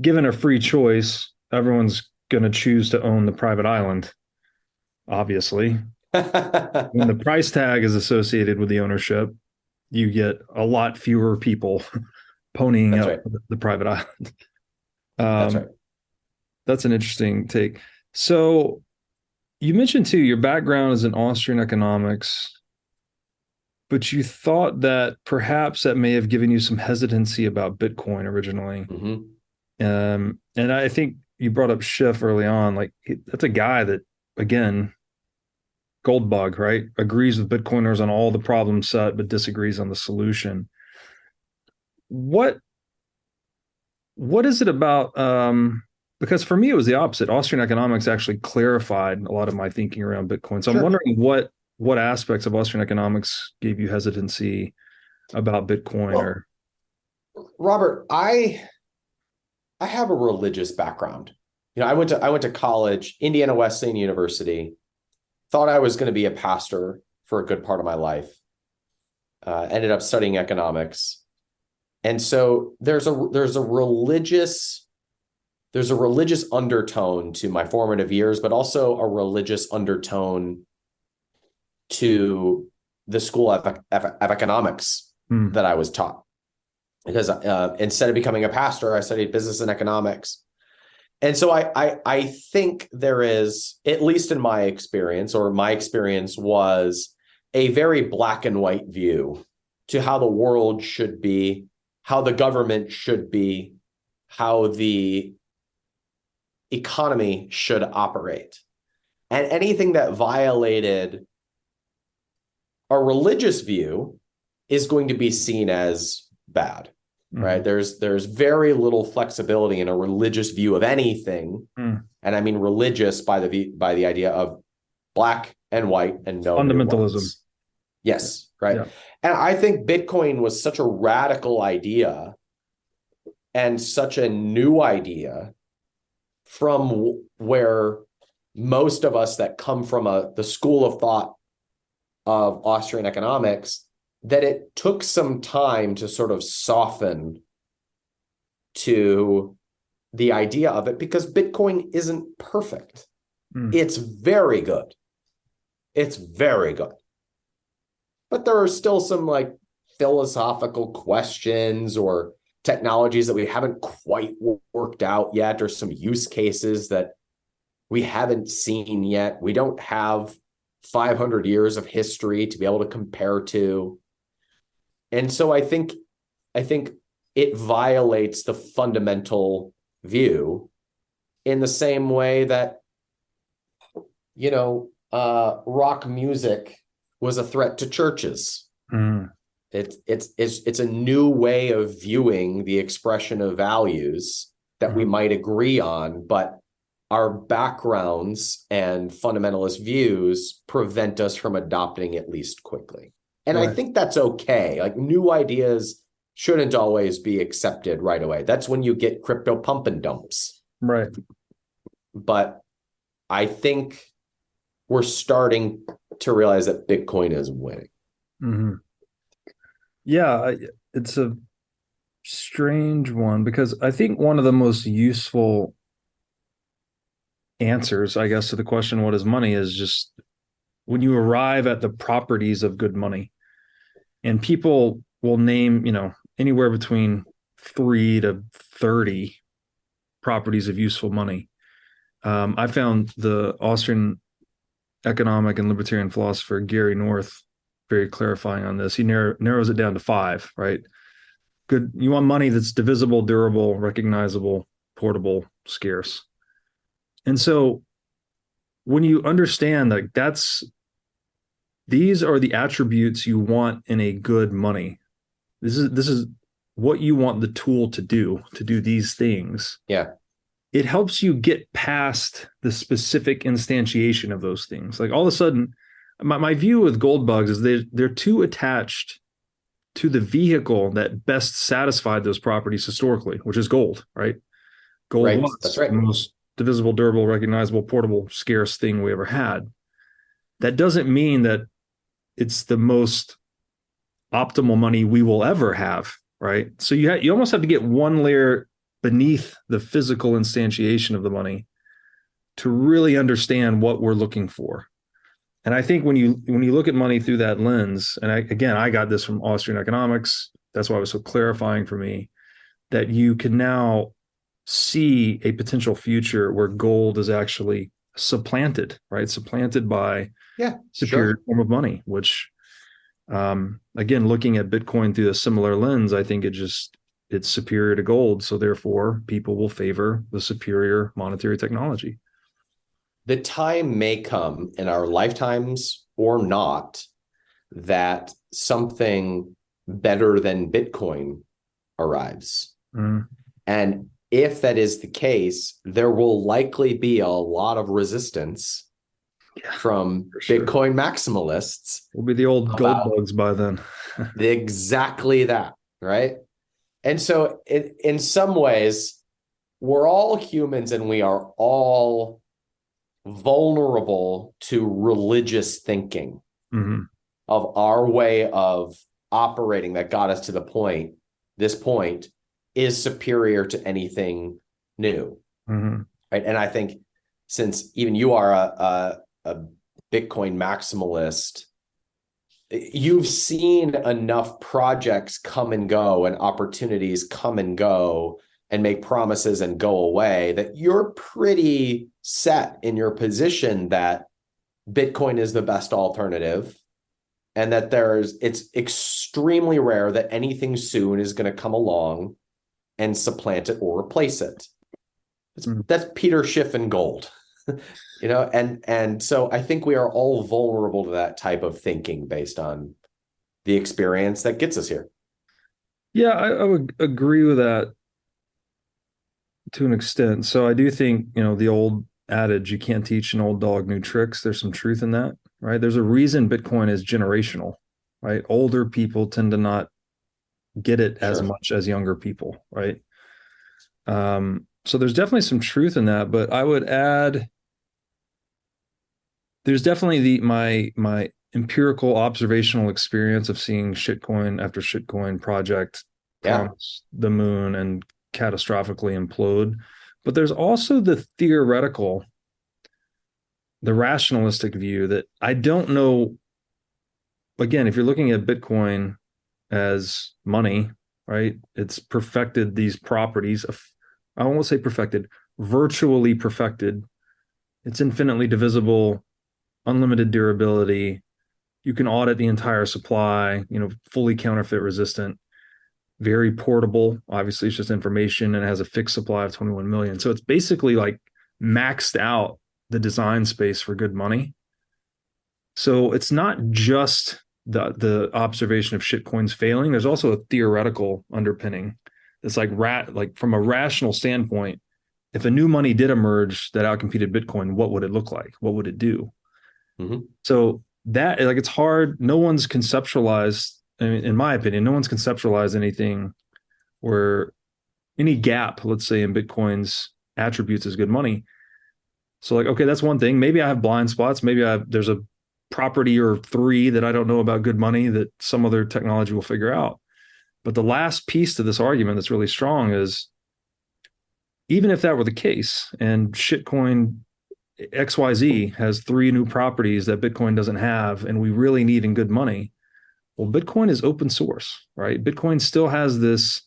given a free choice, everyone's going to choose to own the private island. Obviously, when the price tag is associated with the ownership, you get a lot fewer people ponying That's up right. the, private island. That's Um, right. That's an interesting take. So you mentioned too your background is in Austrian economics, but you thought that perhaps that may have given you some hesitancy about Bitcoin originally. Mhm. Um, and I think you brought up Schiff early on. Like that's a guy that, again, Goldbug, right? Agrees with Bitcoiners on all the problem set, but disagrees on the solution. What what is it about? Um, because for me, it was the opposite. Austrian economics actually clarified a lot of my thinking around Bitcoin. So I'm wondering what what aspects of Austrian economics gave you hesitancy about Bitcoin Well, or Robert, I I have a religious background. You know, I went to I went to college, Indiana Wesleyan University. Thought I was going to be a pastor for a good part of my life. Uh, ended up studying economics, and so there's a there's a religious there's a religious undertone to my formative years, but also a religious undertone to the school of, of, of economics Hmm. that I was taught because uh, instead of becoming a pastor, I studied business and economics. And so I, I I think there is, at least in my experience, or my experience was a very black and white view to how the world should be, how the government should be, how the economy should operate. And anything that violated a religious view is going to be seen as bad right there's there's very little flexibility in a religious view of anything Mm. and i mean religious by the by the idea of black and white and no Fundamentalism. yes right Yeah. and i think bitcoin was such a radical idea and such a new idea from where most of us that come from a the school of thought of austrian economics that it took some time to sort of soften to the idea of it because Bitcoin isn't perfect. Mm. It's very good. It's very good. But there are still some like philosophical questions or technologies that we haven't quite worked out yet, or some use cases that we haven't seen yet. We don't have 500 years of history to be able to compare to. And so I think I think it violates the fundamental view in the same way that you know uh, rock music was a threat to churches. Mm. It's it's it's it's a new way of viewing the expression of values that we might agree on, but our backgrounds and fundamentalist views prevent us from adopting at least quickly. And I think that's okay. Like new ideas shouldn't always be accepted right away. That's when you get crypto pump and dumps. Right. But I think we're starting to realize that Bitcoin is winning. hmm Yeah, it's a strange one because I think one of the most useful answers, I guess, to the question, what is money, is just when you arrive at the properties of good money. And people will name, you know, anywhere between three to 30 properties of useful money. Um, I found the Austrian economic and libertarian philosopher Gary North very clarifying on this. He narrow, narrows it down to five, right? Good. You want money that's divisible, durable, recognizable, portable, scarce. And so when you understand that that's these are the attributes you want in a good money. This is this is what you want the tool to do to do these things. Yeah. It helps you get past the specific instantiation of those things. Like all of a sudden, my, my view with gold bugs is they they're too attached to the vehicle that best satisfied those properties historically, which is gold, right? Gold Right, was that's right. the most divisible, durable, recognizable, portable, scarce thing we ever had. That doesn't mean that it's the most optimal money we will ever have, right? So you ha- you almost have to get one layer beneath the physical instantiation of the money to really understand what we're looking for. And I think when you when you look at money through that lens, and I, again, I got this from Austrian economics. That's why it was so clarifying for me that you can now see a potential future where gold is actually supplanted, right? Supplanted by Yeah, superior sure. form of money, which um again, looking at Bitcoin through a similar lens, I think it just it's superior to gold. So therefore people will favor the superior monetary technology. the time may come in our lifetimes or not that something better than Bitcoin arrives. Mm, And if that is the case, there will likely be a lot of resistance from sure. Bitcoin maximalists. We'll be the old gold bugs by then. exactly that, right? And so, in, in some ways, we're all humans and we are all vulnerable to religious thinking Mhm. of our way of operating that got us to the point, this point is superior to anything new. Mhm. Right. And I think since even you are a, a, a Bitcoin maximalist, you've seen enough projects come and go and opportunities come and go and make promises and go away that you're pretty set in your position that Bitcoin is the best alternative and that there's it's extremely rare that anything soon is going to come along and supplant it or replace it. It's, Mm. That's Peter Schiff and gold. you know, and and so I think we are all vulnerable to that type of thinking based on the experience that gets us here. Yeah, I, I would agree with that to an extent. So I do think, you know, the old adage, you can't teach an old dog new tricks. There's some truth in that, right? There's a reason Bitcoin is generational, right? Older people tend to not get it as Sure. much as younger people, right? Um, so there's definitely some truth in that, but I would add there's definitely the my my empirical observational experience of seeing shitcoin after shitcoin project Yeah. promise the moon and catastrophically implode but there's also the theoretical the rationalistic view that i don't know again if you're looking at bitcoin as money right? It's perfected these properties. Of, I won't say perfected, virtually perfected. It's infinitely divisible, unlimited durability. You can audit the entire supply, you know, fully counterfeit resistant, very portable. Obviously, it's just information and it has a fixed supply of 21 million. So it's basically like maxed out the design space for good money. So it's not just the the observation of shitcoins failing. There's also a theoretical underpinning. It's like rat like from a rational standpoint, if a new money did emerge that outcompeted Bitcoin, what would it look like? What would it do? Mm-hmm. So that like it's hard. No one's conceptualized, in my opinion, no one's conceptualized anything where any gap, let's say, in Bitcoin's attributes is good money. So like, okay, that's one thing. Maybe I have blind spots. Maybe I have, there's a property or three that I don't know about good money that some other technology will figure out. But the last piece to this argument that's really strong is even if that were the case and shitcoin XYZ has three new properties that Bitcoin doesn't have, and we really need in good money. Well, Bitcoin is open source, right? Bitcoin still has this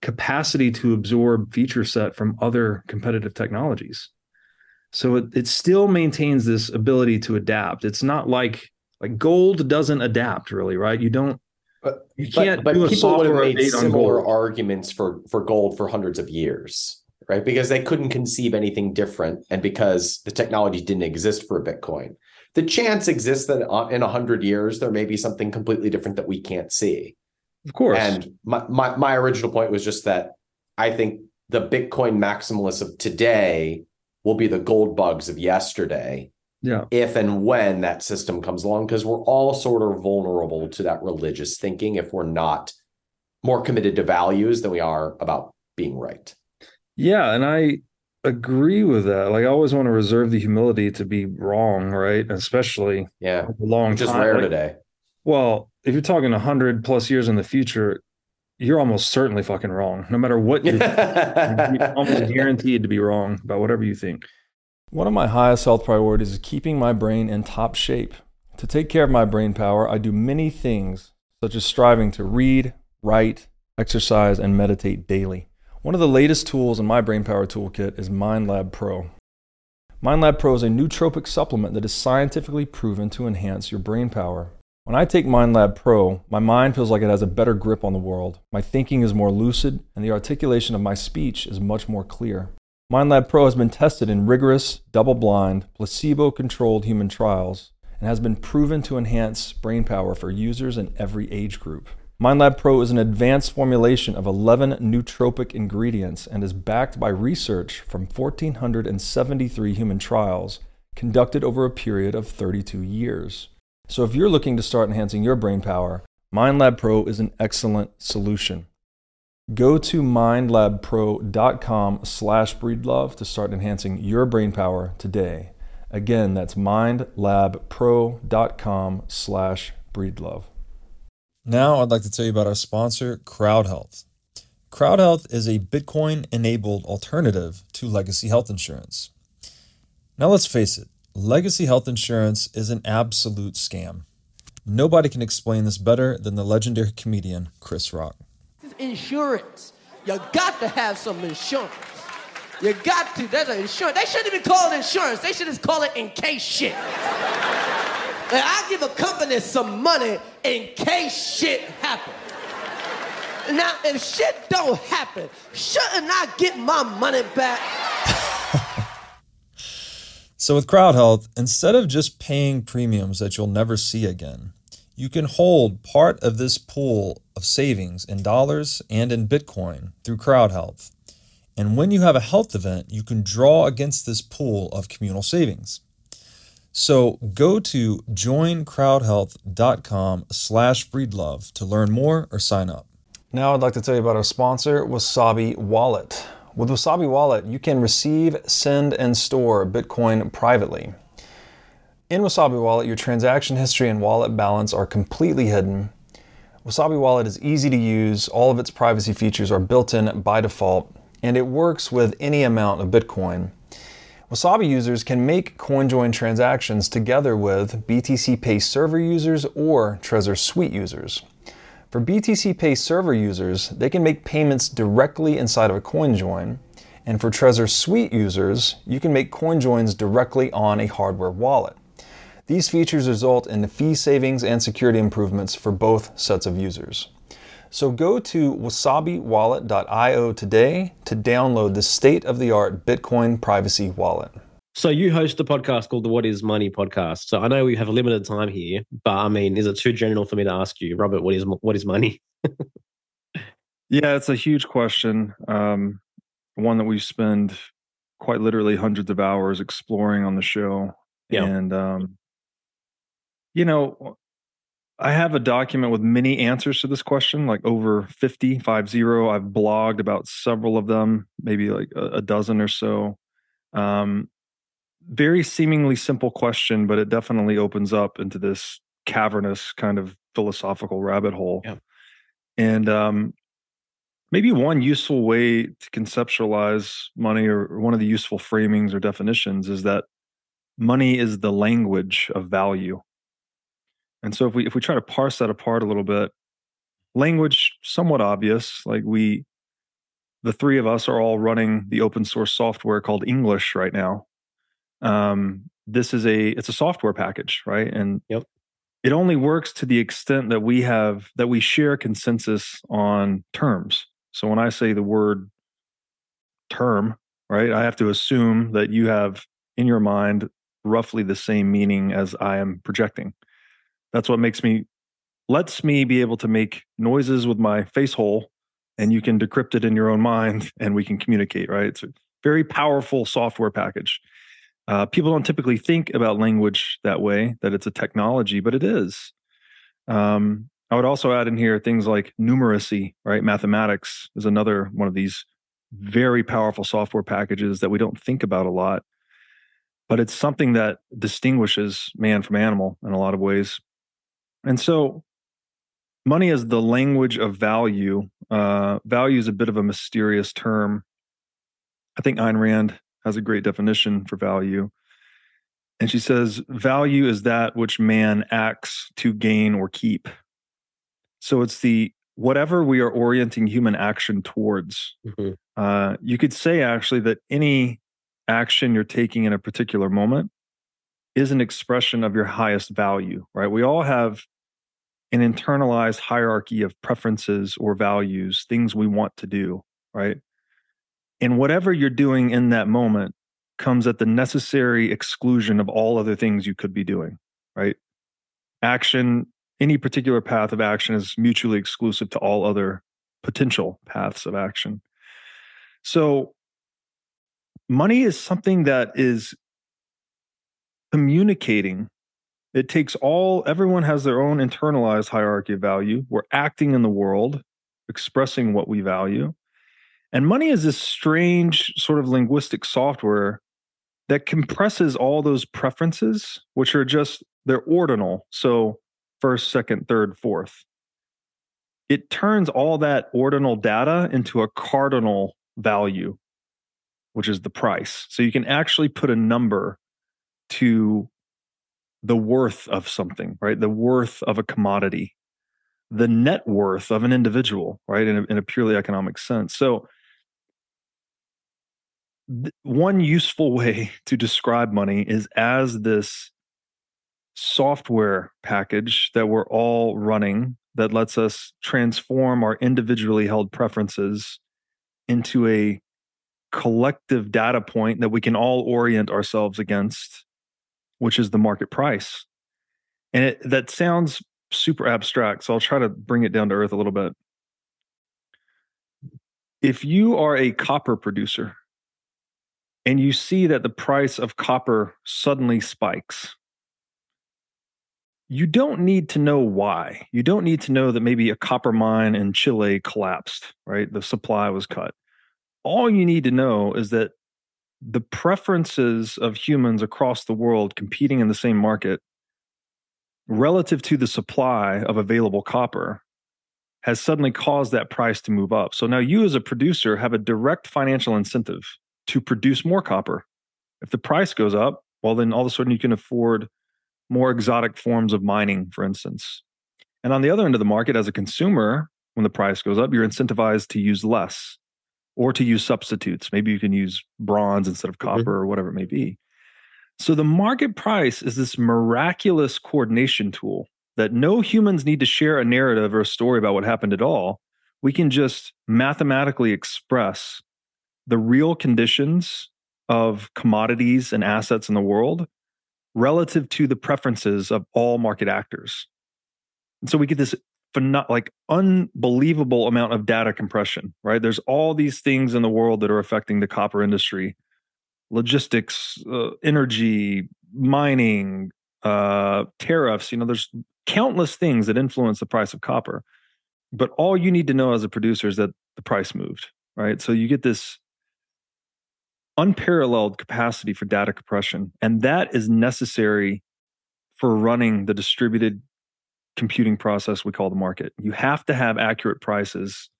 capacity to absorb feature set from other competitive technologies. So it, it still maintains this ability to adapt. It's not like like gold doesn't adapt really, right? You don't But you can't but a people would have made similar arguments for for gold for hundreds of years, right? Because they couldn't conceive anything different, and because the technology didn't exist for Bitcoin. The chance exists that in a hundred years there may be something completely different that we can't see. Of course. And my, my my original point was just that I think the Bitcoin maximalists of today will be the gold bugs of yesterday yeah. if and when that system comes along because we're all sort of vulnerable to that religious thinking if we're not more committed to values than we are about being right Yeah, and I agree with that. Like I always want to reserve the humility to be wrong, right? Especially yeah long just time. rare Like, today Well, if you're talking hundred plus years in the future, you're almost certainly fucking wrong. No matter what you're, you're almost guaranteed to be wrong about whatever you think. One of my highest health priorities is keeping my brain in top shape. To take care of my brain power, I do many things, such as striving to read, write, exercise, and meditate daily. One of the latest tools in my brain power toolkit is MindLab Pro. MindLab Pro is a nootropic supplement that is scientifically proven to enhance your brain power. When I take MindLab Pro, my mind feels like it has a better grip on the world. My thinking is more lucid, and the articulation of my speech is much more clear. MindLab Pro has been tested in rigorous, double blind, placebo controlled human trials and has been proven to enhance brain power for users in every age group. MindLab Pro is an advanced formulation of 11 nootropic ingredients and is backed by research from 1,473 human trials conducted over a period of 32 years. So if you're looking to start enhancing your brain power, MindLab Pro is an excellent solution. Go to mindlabpro.com slash breedlove to start enhancing your brain power today. Again, that's mindlabpro.com slash breedlove. Now I'd like to tell you about our sponsor, CrowdHealth. CrowdHealth is a Bitcoin enabled alternative to legacy health insurance. Now let's face it, legacy health insurance is an absolute scam. Nobody can explain this better than the legendary comedian Chris Rock. insurance. You got to have some insurance. You got to. There's an insurance. They shouldn't even call it insurance. They should just call it in case shit. Like, I give a company some money in case shit happens. Now, if shit don't happen, shouldn't I get my money back? So with CrowdHealth, instead of just paying premiums that you'll never see again, you can hold part of this pool of savings in dollars and in Bitcoin through CrowdHealth. And when you have a health event, you can draw against this pool of communal savings. So go to joincrowdhealth.com slash breedlove to learn more or sign up. Now I'd like to tell you about our sponsor, Wasabi Wallet. With Wasabi Wallet, you can receive, send, and store Bitcoin privately. In Wasabi Wallet, your transaction history and wallet balance are completely hidden. Wasabi Wallet is easy to use, all of its privacy features are built in by default, and it works with any amount of Bitcoin. Wasabi users can make CoinJoin transactions together with BTC Pay server users or Trezor Suite users. For BTC Pay server users, they can make payments directly inside of a CoinJoin. And for Trezor Suite users, you can make CoinJoins directly on a hardware wallet. These features result in fee savings and security improvements for both sets of users. So go to wasabiwallet.io today to download the state of the art Bitcoin privacy wallet. So you host a podcast called the What Is Money podcast. So I know we have a limited time here, but I mean, is it too general for me to ask you, Robert? What is what is money? yeah, it's a huge question. Um, one that we spend quite literally hundreds of hours exploring on the show. Yeah. And um, you know, I have a document with many answers to this question, like over 50, five zero. I've blogged about several of them, maybe like a, a dozen or so. Um, very seemingly simple question, but it definitely opens up into this cavernous kind of philosophical rabbit hole. Yeah. And um, maybe one useful way to conceptualize money, or one of the useful framings or definitions, is that money is the language of value. And so if we if we try to parse that apart a little bit, language somewhat obvious, like we the three of us are all running the open source software called English right now um, this is a it's a software package, right? And yep. it only works to the extent that we have that we share consensus on terms. So when I say the word term, right, I have to assume that you have in your mind roughly the same meaning as I am projecting. That's what makes me lets me be able to make noises with my face hole and you can decrypt it in your own mind and we can communicate, right? It's a very powerful software package. Uh, people don't typically think about language that way, that it's a technology, but it is. Um, I would also add in here things like numeracy, right? Mathematics is another one of these very powerful software packages that we don't think about a lot, but it's something that distinguishes man from animal in a lot of ways. And so, money is the language of value. Uh, value is a bit of a mysterious term. I think Ayn Rand has a great definition for value. And she says, value is that which man acts to gain or keep. So it's the whatever we are orienting human action towards. Mm-hmm. Uh, you could say actually that any action you're taking in a particular moment is an expression of your highest value, right? We all have an internalized hierarchy of preferences or values, things we want to do, right? And whatever you're doing in that moment comes at the necessary exclusion of all other things you could be doing, right? Action, any particular path of action is mutually exclusive to all other potential paths of action. So, money is something that is communicating. It takes all, everyone has their own internalized hierarchy of value. We're acting in the world, expressing what we value. And money is this strange sort of linguistic software that compresses all those preferences, which are just, they're ordinal. So first, second, third, fourth. It turns all that ordinal data into a cardinal value, which is the price. So you can actually put a number to the worth of something, right? The worth of a commodity, the net worth of an individual, right? In a, in a purely economic sense. So one useful way to describe money is as this software package that we're all running that lets us transform our individually held preferences into a collective data point that we can all orient ourselves against, which is the market price. And it, that sounds super abstract, so I'll try to bring it down to earth a little bit. If you are a copper producer, and you see that the price of copper suddenly spikes. You don't need to know why. You don't need to know that maybe a copper mine in Chile collapsed, right? The supply was cut. All you need to know is that the preferences of humans across the world competing in the same market relative to the supply of available copper has suddenly caused that price to move up. So now you, as a producer, have a direct financial incentive to produce more copper. If the price goes up, well, then all of a sudden you can afford more exotic forms of mining, for instance. And on the other end of the market, as a consumer, when the price goes up, you're incentivized to use less or to use substitutes. Maybe you can use bronze instead of copper mm-hmm. or whatever it may be. So the market price is this miraculous coordination tool that no humans need to share a narrative or a story about what happened at all. We can just mathematically express the real conditions of commodities and assets in the world relative to the preferences of all market actors. And so we get this like unbelievable amount of data compression, right? There's all these things in the world that are affecting the copper industry, logistics, uh, energy, mining, uh, tariffs. You know, there's countless things that influence the price of copper. But all you need to know as a producer is that the price moved, right? So you get this unparalleled capacity for data compression, and that is necessary for running the distributed computing process we call the market. You have to have accurate prices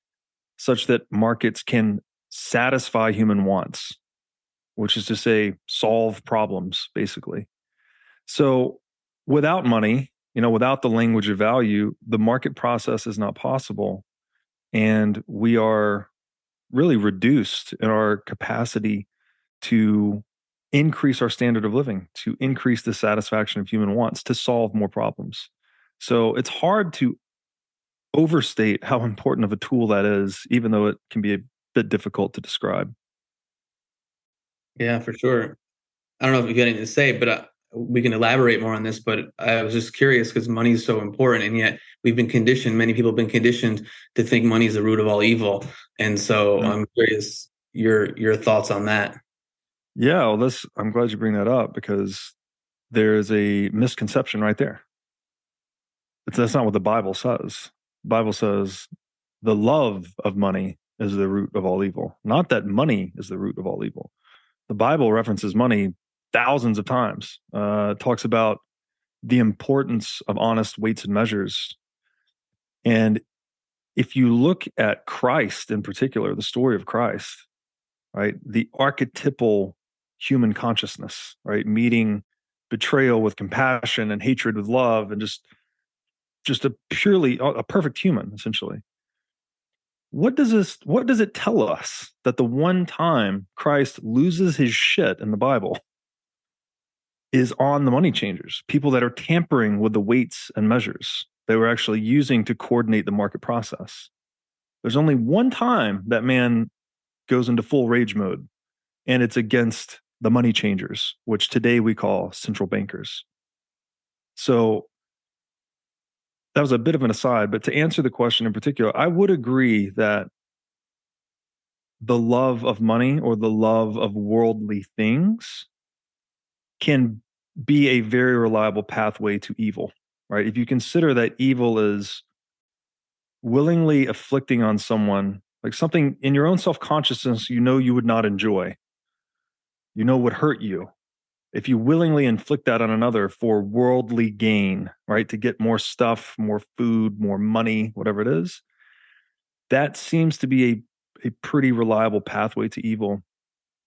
such that markets can satisfy human wants, which is to say, solve problems, basically. So without money, you know, without the language of value, the market process is not possible. And we are really reduced in our capacity to increase our standard of living, to increase the satisfaction of human wants, to solve more problems. So it's hard to overstate how important of a tool that is, even though it can be a bit difficult to describe. Yeah, for sure. I don't know if you got anything to say, but uh, we can elaborate more on this. But I was just curious because money is so important, and yet we've been conditioned. Many people have been conditioned to think money is the root of all evil, and so mm-hmm. I'm curious your your thoughts on that. Yeah, well, this I'm glad you bring that up because there's a misconception right there. It's, that's not what the Bible says. The Bible says the love of money is the root of all evil, not that money is the root of all evil. The Bible references money thousands of times, uh, talks about the importance of honest weights and measures. And if you look at Christ in particular, the story of Christ, right, the archetypal human consciousness, right, meeting betrayal with compassion and hatred with love and just just a purely a perfect human essentially. What does this what does it tell us that the one time christ loses his shit in the bible is on the money changers people that are tampering with the weights and measures they were actually using to coordinate the market process? There's only one time that man goes into full rage mode and it's against the money changers which today we call central bankers so that was a bit of an aside, but to answer the question in particular, I would agree that the love of money or the love of worldly things can be a very reliable pathway to evil, right? If you consider that evil is willingly afflicting on someone, like something in your own self consciousness, you know you would not enjoy, you know would hurt you, if you willingly inflict that on another for worldly gain, right, to get more stuff, more food, more money, whatever it is, that seems to be a, a pretty reliable pathway to evil.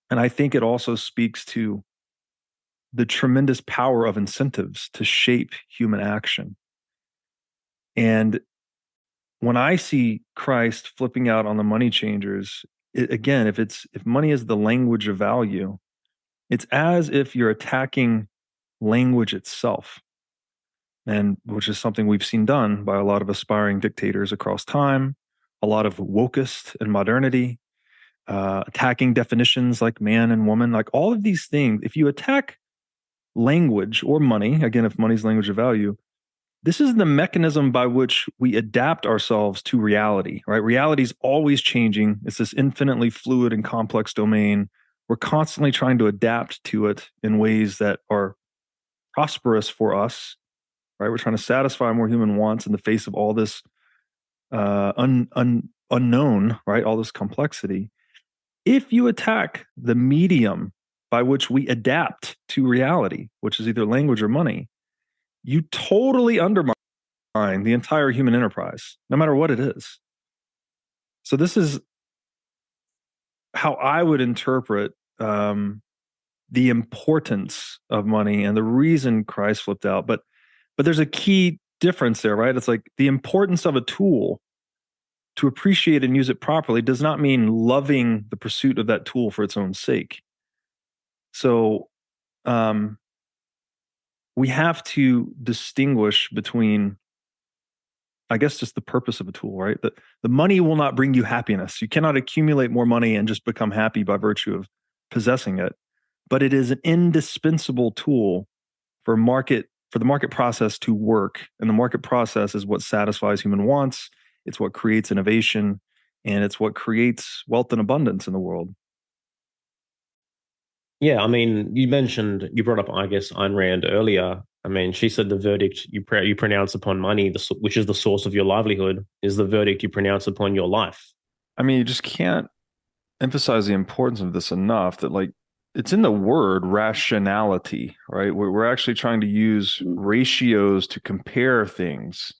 And I think it also speaks to the tremendous power of incentives to shape human action. And when I see Christ flipping out on the money changers, it, again, if it's if money is the language of value, it's as if you're attacking language itself, and which is something we've seen done by a lot of aspiring dictators across time, a lot of wokist in modernity, uh, attacking definitions like man and woman, like all of these things. If you attack language or money, again, if money's language of value, this is the mechanism by which we adapt ourselves to reality, right? Reality is always changing. It's this infinitely fluid and complex domain we're constantly trying to adapt to it in ways that are prosperous for us right? We're trying to satisfy more human wants in the face of all this uh un, un, unknown right? All this complexity. If you attack the medium by which we adapt to reality which is either language or money you totally undermine the entire human enterprise no matter what it is. So this is how I would interpret um, the importance of money and the reason Christ flipped out. But but there's a key difference there, right? It's like the importance of a tool to appreciate and use it properly does not mean loving the pursuit of that tool for its own sake. So, um, we have to distinguish between I guess just the purpose of a tool, right? That the money will not bring you happiness. You cannot accumulate more money and just become happy by virtue of possessing it. But it is an indispensable tool for market for the market process to work. And the market process is what satisfies human wants. It's what creates innovation and it's what creates wealth and abundance in the world. Yeah, I mean, you mentioned you brought up, I guess, Ayn Rand earlier. I mean, she said the verdict you you pronounce upon money, the, which is the source of your livelihood, is the verdict you pronounce upon your life. I mean, you just can't emphasize the importance of this enough. That like it's in the word rationality, right? We're, we're actually trying to use ratios to compare things.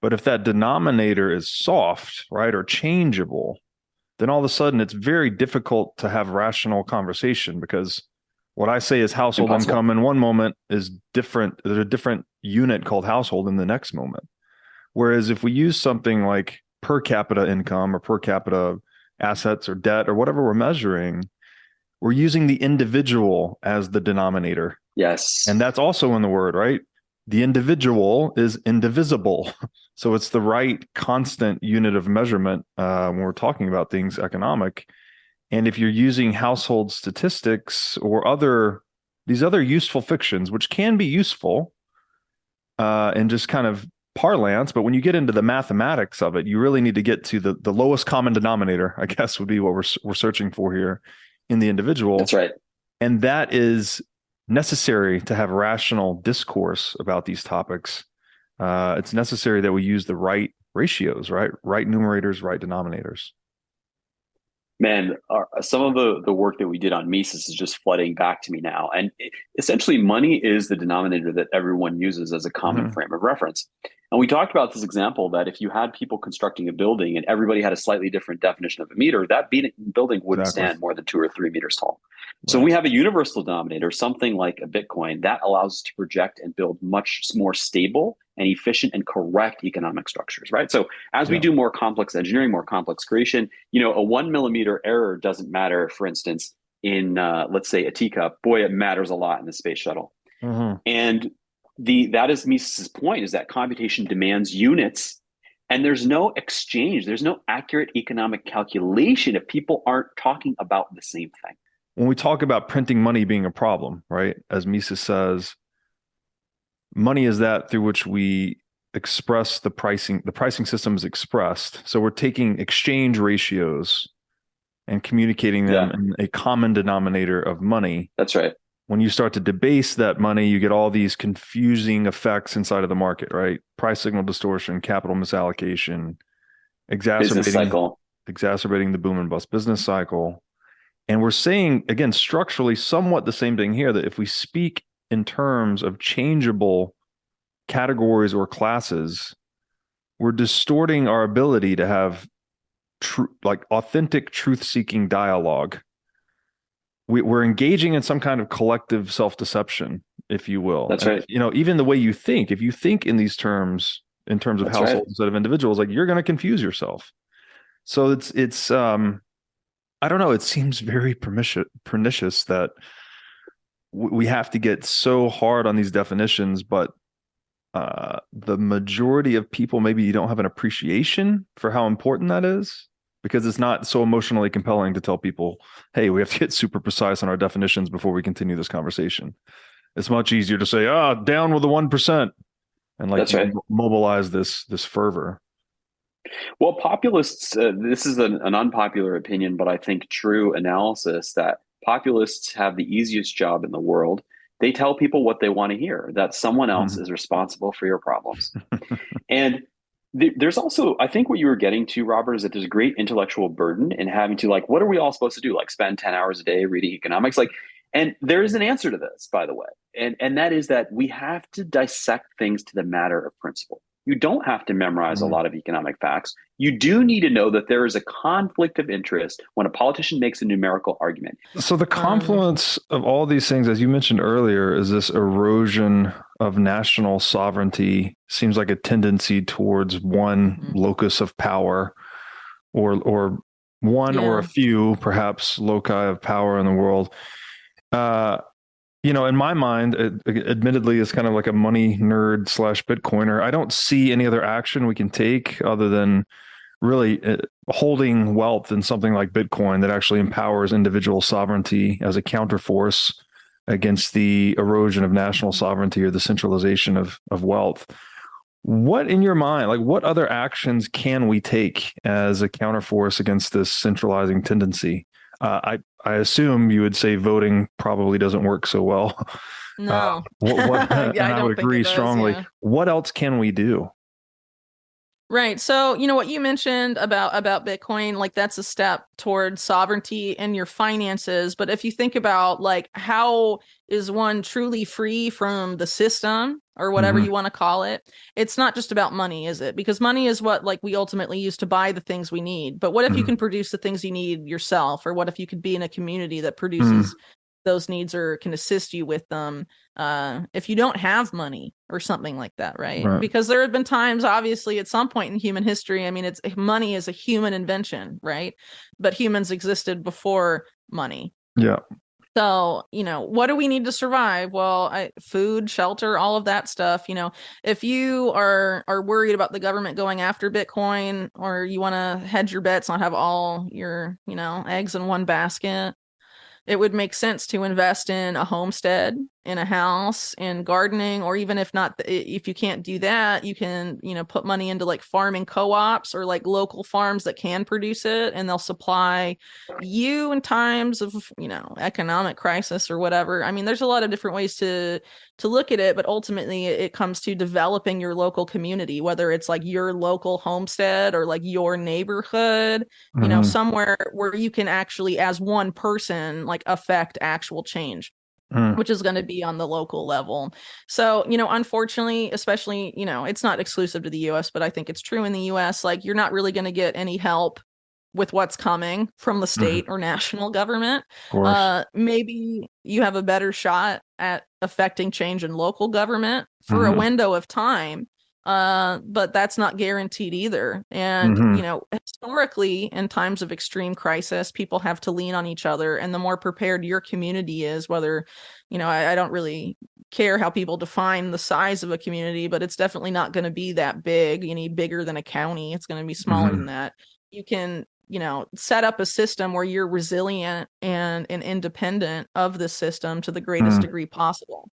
But if that denominator is soft, right, or changeable, then all of a sudden it's very difficult to have rational conversation because what I say is household Impossible. income in one moment is different. There's a different unit called household in the next moment. Whereas if we use something like per capita income or per capita assets or debt or whatever we're measuring, we're using the individual as the denominator. Yes. And that's also in the word, right? The individual is indivisible. So it's the right constant unit of measurement uh, when we're talking about things economic. And if you're using household statistics or other these other useful fictions, which can be useful uh, and just kind of parlance, but when you get into the mathematics of it, you really need to get to the the lowest common denominator. I guess would be what we're we're searching for here in the individual. That's right, and that is necessary to have rational discourse about these topics uh, it's necessary that we use the right ratios, right? Right numerators, right denominators. Man, our, some of the, the work that we did on Mises is just flooding back to me now. And essentially, money is the denominator that everyone uses as a common mm-hmm. frame of reference. And we talked about this example that if you had people constructing a building and everybody had a slightly different definition of a meter, that building wouldn't exactly. stand more than two or three meters tall. Right. So we have a universal denominator, something like a Bitcoin, that allows us to project and build much more stable and efficient and correct economic structures, right? So as yeah. we do more complex engineering, more complex creation, you know, a one millimeter error doesn't matter, for instance, in uh, let's say a teacup. Boy, it matters a lot in the space shuttle. Mm-hmm. And the that is Mises's point is that computation demands units and there's no exchange there's no accurate economic calculation if people aren't talking about the same thing when we talk about printing money being a problem right as mises says money is that through which we express the pricing the pricing system is expressed so we're taking exchange ratios and communicating them yeah. in a common denominator of money that's right when you start to debase that money, you get all these confusing effects inside of the market, right? Price signal distortion, capital misallocation, exacerbating exacerbating the boom and bust business cycle. And we're saying again structurally somewhat the same thing here that if we speak in terms of changeable categories or classes, we're distorting our ability to have true like authentic truth seeking dialogue. We, are engaging in some kind of collective self-deception if you will. That's right. and, you know even the way you think if you think in these terms in terms of that's households right. instead of individuals like you're going to confuse yourself. So it's it's um i don't know it seems very pernicious that we have to get so hard on these definitions but uh, the majority of people maybe you don't have an appreciation for how important that is because it's not so emotionally compelling to tell people, hey, we have to get super precise on our definitions before we continue this conversation. It's much easier to say, ah, oh, down with the one percent, and like right. mobilize this this fervor. Well, populists. Uh, this is an, an unpopular opinion, but I think true analysis that populists have the easiest job in the world. They tell people what they want to hear. That someone else mm-hmm. is responsible for your problems, and there's also i think what you were getting to robert is that there's a great intellectual burden in having to like what are we all supposed to do like spend 10 hours a day reading economics like and there is an answer to this by the way and and that is that we have to dissect things to the matter of principle you don't have to memorize mm-hmm. a lot of economic facts you do need to know that there is a conflict of interest when a politician makes a numerical argument so the confluence of all these things as you mentioned earlier is this erosion of national sovereignty seems like a tendency towards one Mm-hmm. locus of power or or one or a few perhaps loci of power in the world uh you know in my mind it, admittedly it's kind of like a money nerd slash bitcoiner. I don't see any other action we can take other than really uh, holding wealth in something like bitcoin that actually empowers individual sovereignty as a counterforce against the erosion of national sovereignty or the centralization of of wealth. What in your mind like what other actions can we take as a counterforce against this centralizing tendency? Uh, i i assume you would say voting probably doesn't work so well No. uh, what, what, Yeah, and I I, would agree does, strongly yeah. what else can we do Right. So, you know what you mentioned about about Bitcoin, like that's a step toward sovereignty in your finances, but if you think about like how is one truly free from the system or whatever Mhm. you want to call it, it's not just about money, is it? Because money is what like we ultimately use to buy the things we need. But what if you Mhm. can produce the things you need yourself or what if you could be in a community that produces those needs or can assist you with them uh, if you don't have money or something like that, right? Right. Because there have been times, obviously, at some point in human history. I mean, it's money is a human invention, right? But humans existed before money. yeah So, you know, what do we need to survive? Well, I, food, shelter, all of that stuff. You know, if you are are worried about the government going after Bitcoin, or you want to hedge your bets, not have all your you know eggs in one basket, it would make sense to invest in a homestead in a house and gardening or even if not if you can't do that you can you know put money into like farming co-ops or like local farms that can produce it and they'll supply you in times of you know economic crisis or whatever i mean there's a lot of different ways to to look at it but ultimately it comes to developing your local community whether it's like your local homestead or like your neighborhood you know Mhm. somewhere where you can actually as one person like affect actual change Mm. which is going to be on the local level so you know unfortunately especially you know it's not exclusive to the us but i think it's true in the us like you're not really going to get any help with what's coming from the state or national government uh maybe you have a better shot at affecting change in local government for a Mhm. window of time uh but that's not guaranteed either and Mhm. you know historically in times of extreme crisis people have to lean on each other and the more prepared your community is whether you know I, I don't really care how people define the size of a community but it's definitely not going to be that big any bigger than a county it's going to be smaller Mhm. than that you can you know set up a system where you're resilient and and independent of the system to the greatest Mm. degree possible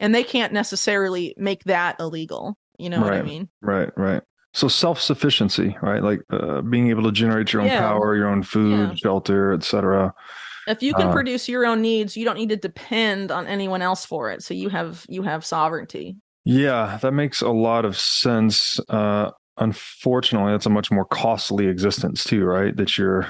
and they can't necessarily make that illegal you know what i mean right right so self-sufficiency right like uh, being able to generate your own Yeah. power your own food Yeah. shelter etc if you can Uh, produce your own needs you don't need to depend on anyone else for it so you have you have sovereignty Yeah, that makes a lot of sense. Uh, unfortunately, that's a much more costly existence too, right? That you're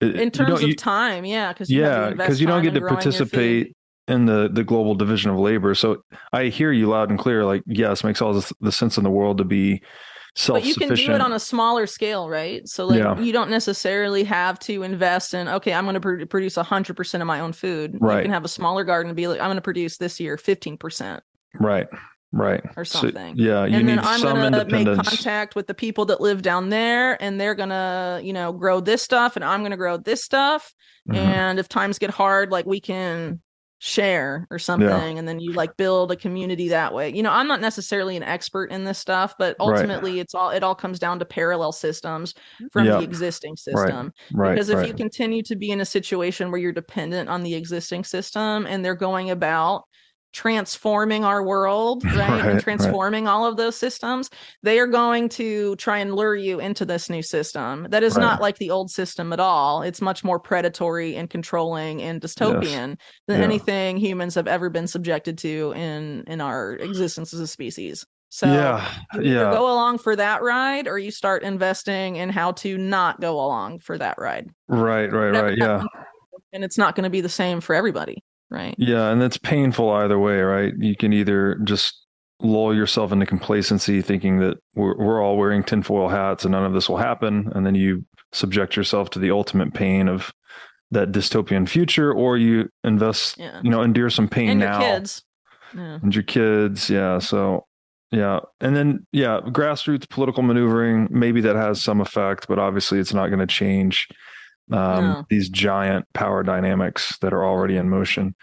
it- in terms don't- of you- time yeah because yeah, because you don't get to participate in the the global division of labor. So I hear you loud and clear. Like, yes, makes all the, the sense in the world to be self but you can do it on a smaller scale right so like Yeah. you don't necessarily have to invest in okay i'm going to pr- produce 100% of my own food Right. you can have a smaller garden and be like i'm going to produce this year 15% right, right, or So, something. yeah, you and need then I'm some gonna make contact with the people that live down there, and they're gonna, you know, grow this stuff, and I'm gonna grow this stuff. Mhm. And if times get hard, like we can share or something, and then you like build a community that way. You know, I'm not necessarily an expert in this stuff, but Right. ultimately, it's all it all comes down to parallel systems from Yeah. the existing system. Right, Because if you continue to be in a situation where you're dependent on the existing system, and they're going about transforming our world, right? Right, right. and transforming all of those systems, they are going to try and lure you into this new system that is Right. not like the old system at all. It's much more predatory and controlling and dystopian than Yeah. anything humans have ever been subjected to in in our existence as a species. So yeah, you yeah. go along for that ride or you start investing in how to not go along for that ride. Right, right, Whatever right. Yeah. And it's not going to be the same for everybody, right? Yeah, and that's painful either way, right? You can either just lull yourself into complacency, thinking that we're, we're all wearing tinfoil hats and none of this will happen, and then you subject yourself to the ultimate pain of that dystopian future, or you invest, yeah. you know, endure some pain and now. Your kids. Yeah. And your kids, yeah. So, yeah, and then yeah, grassroots political maneuvering. Maybe that has some effect, but obviously, it's not going to change um, these giant power dynamics that are already in motion.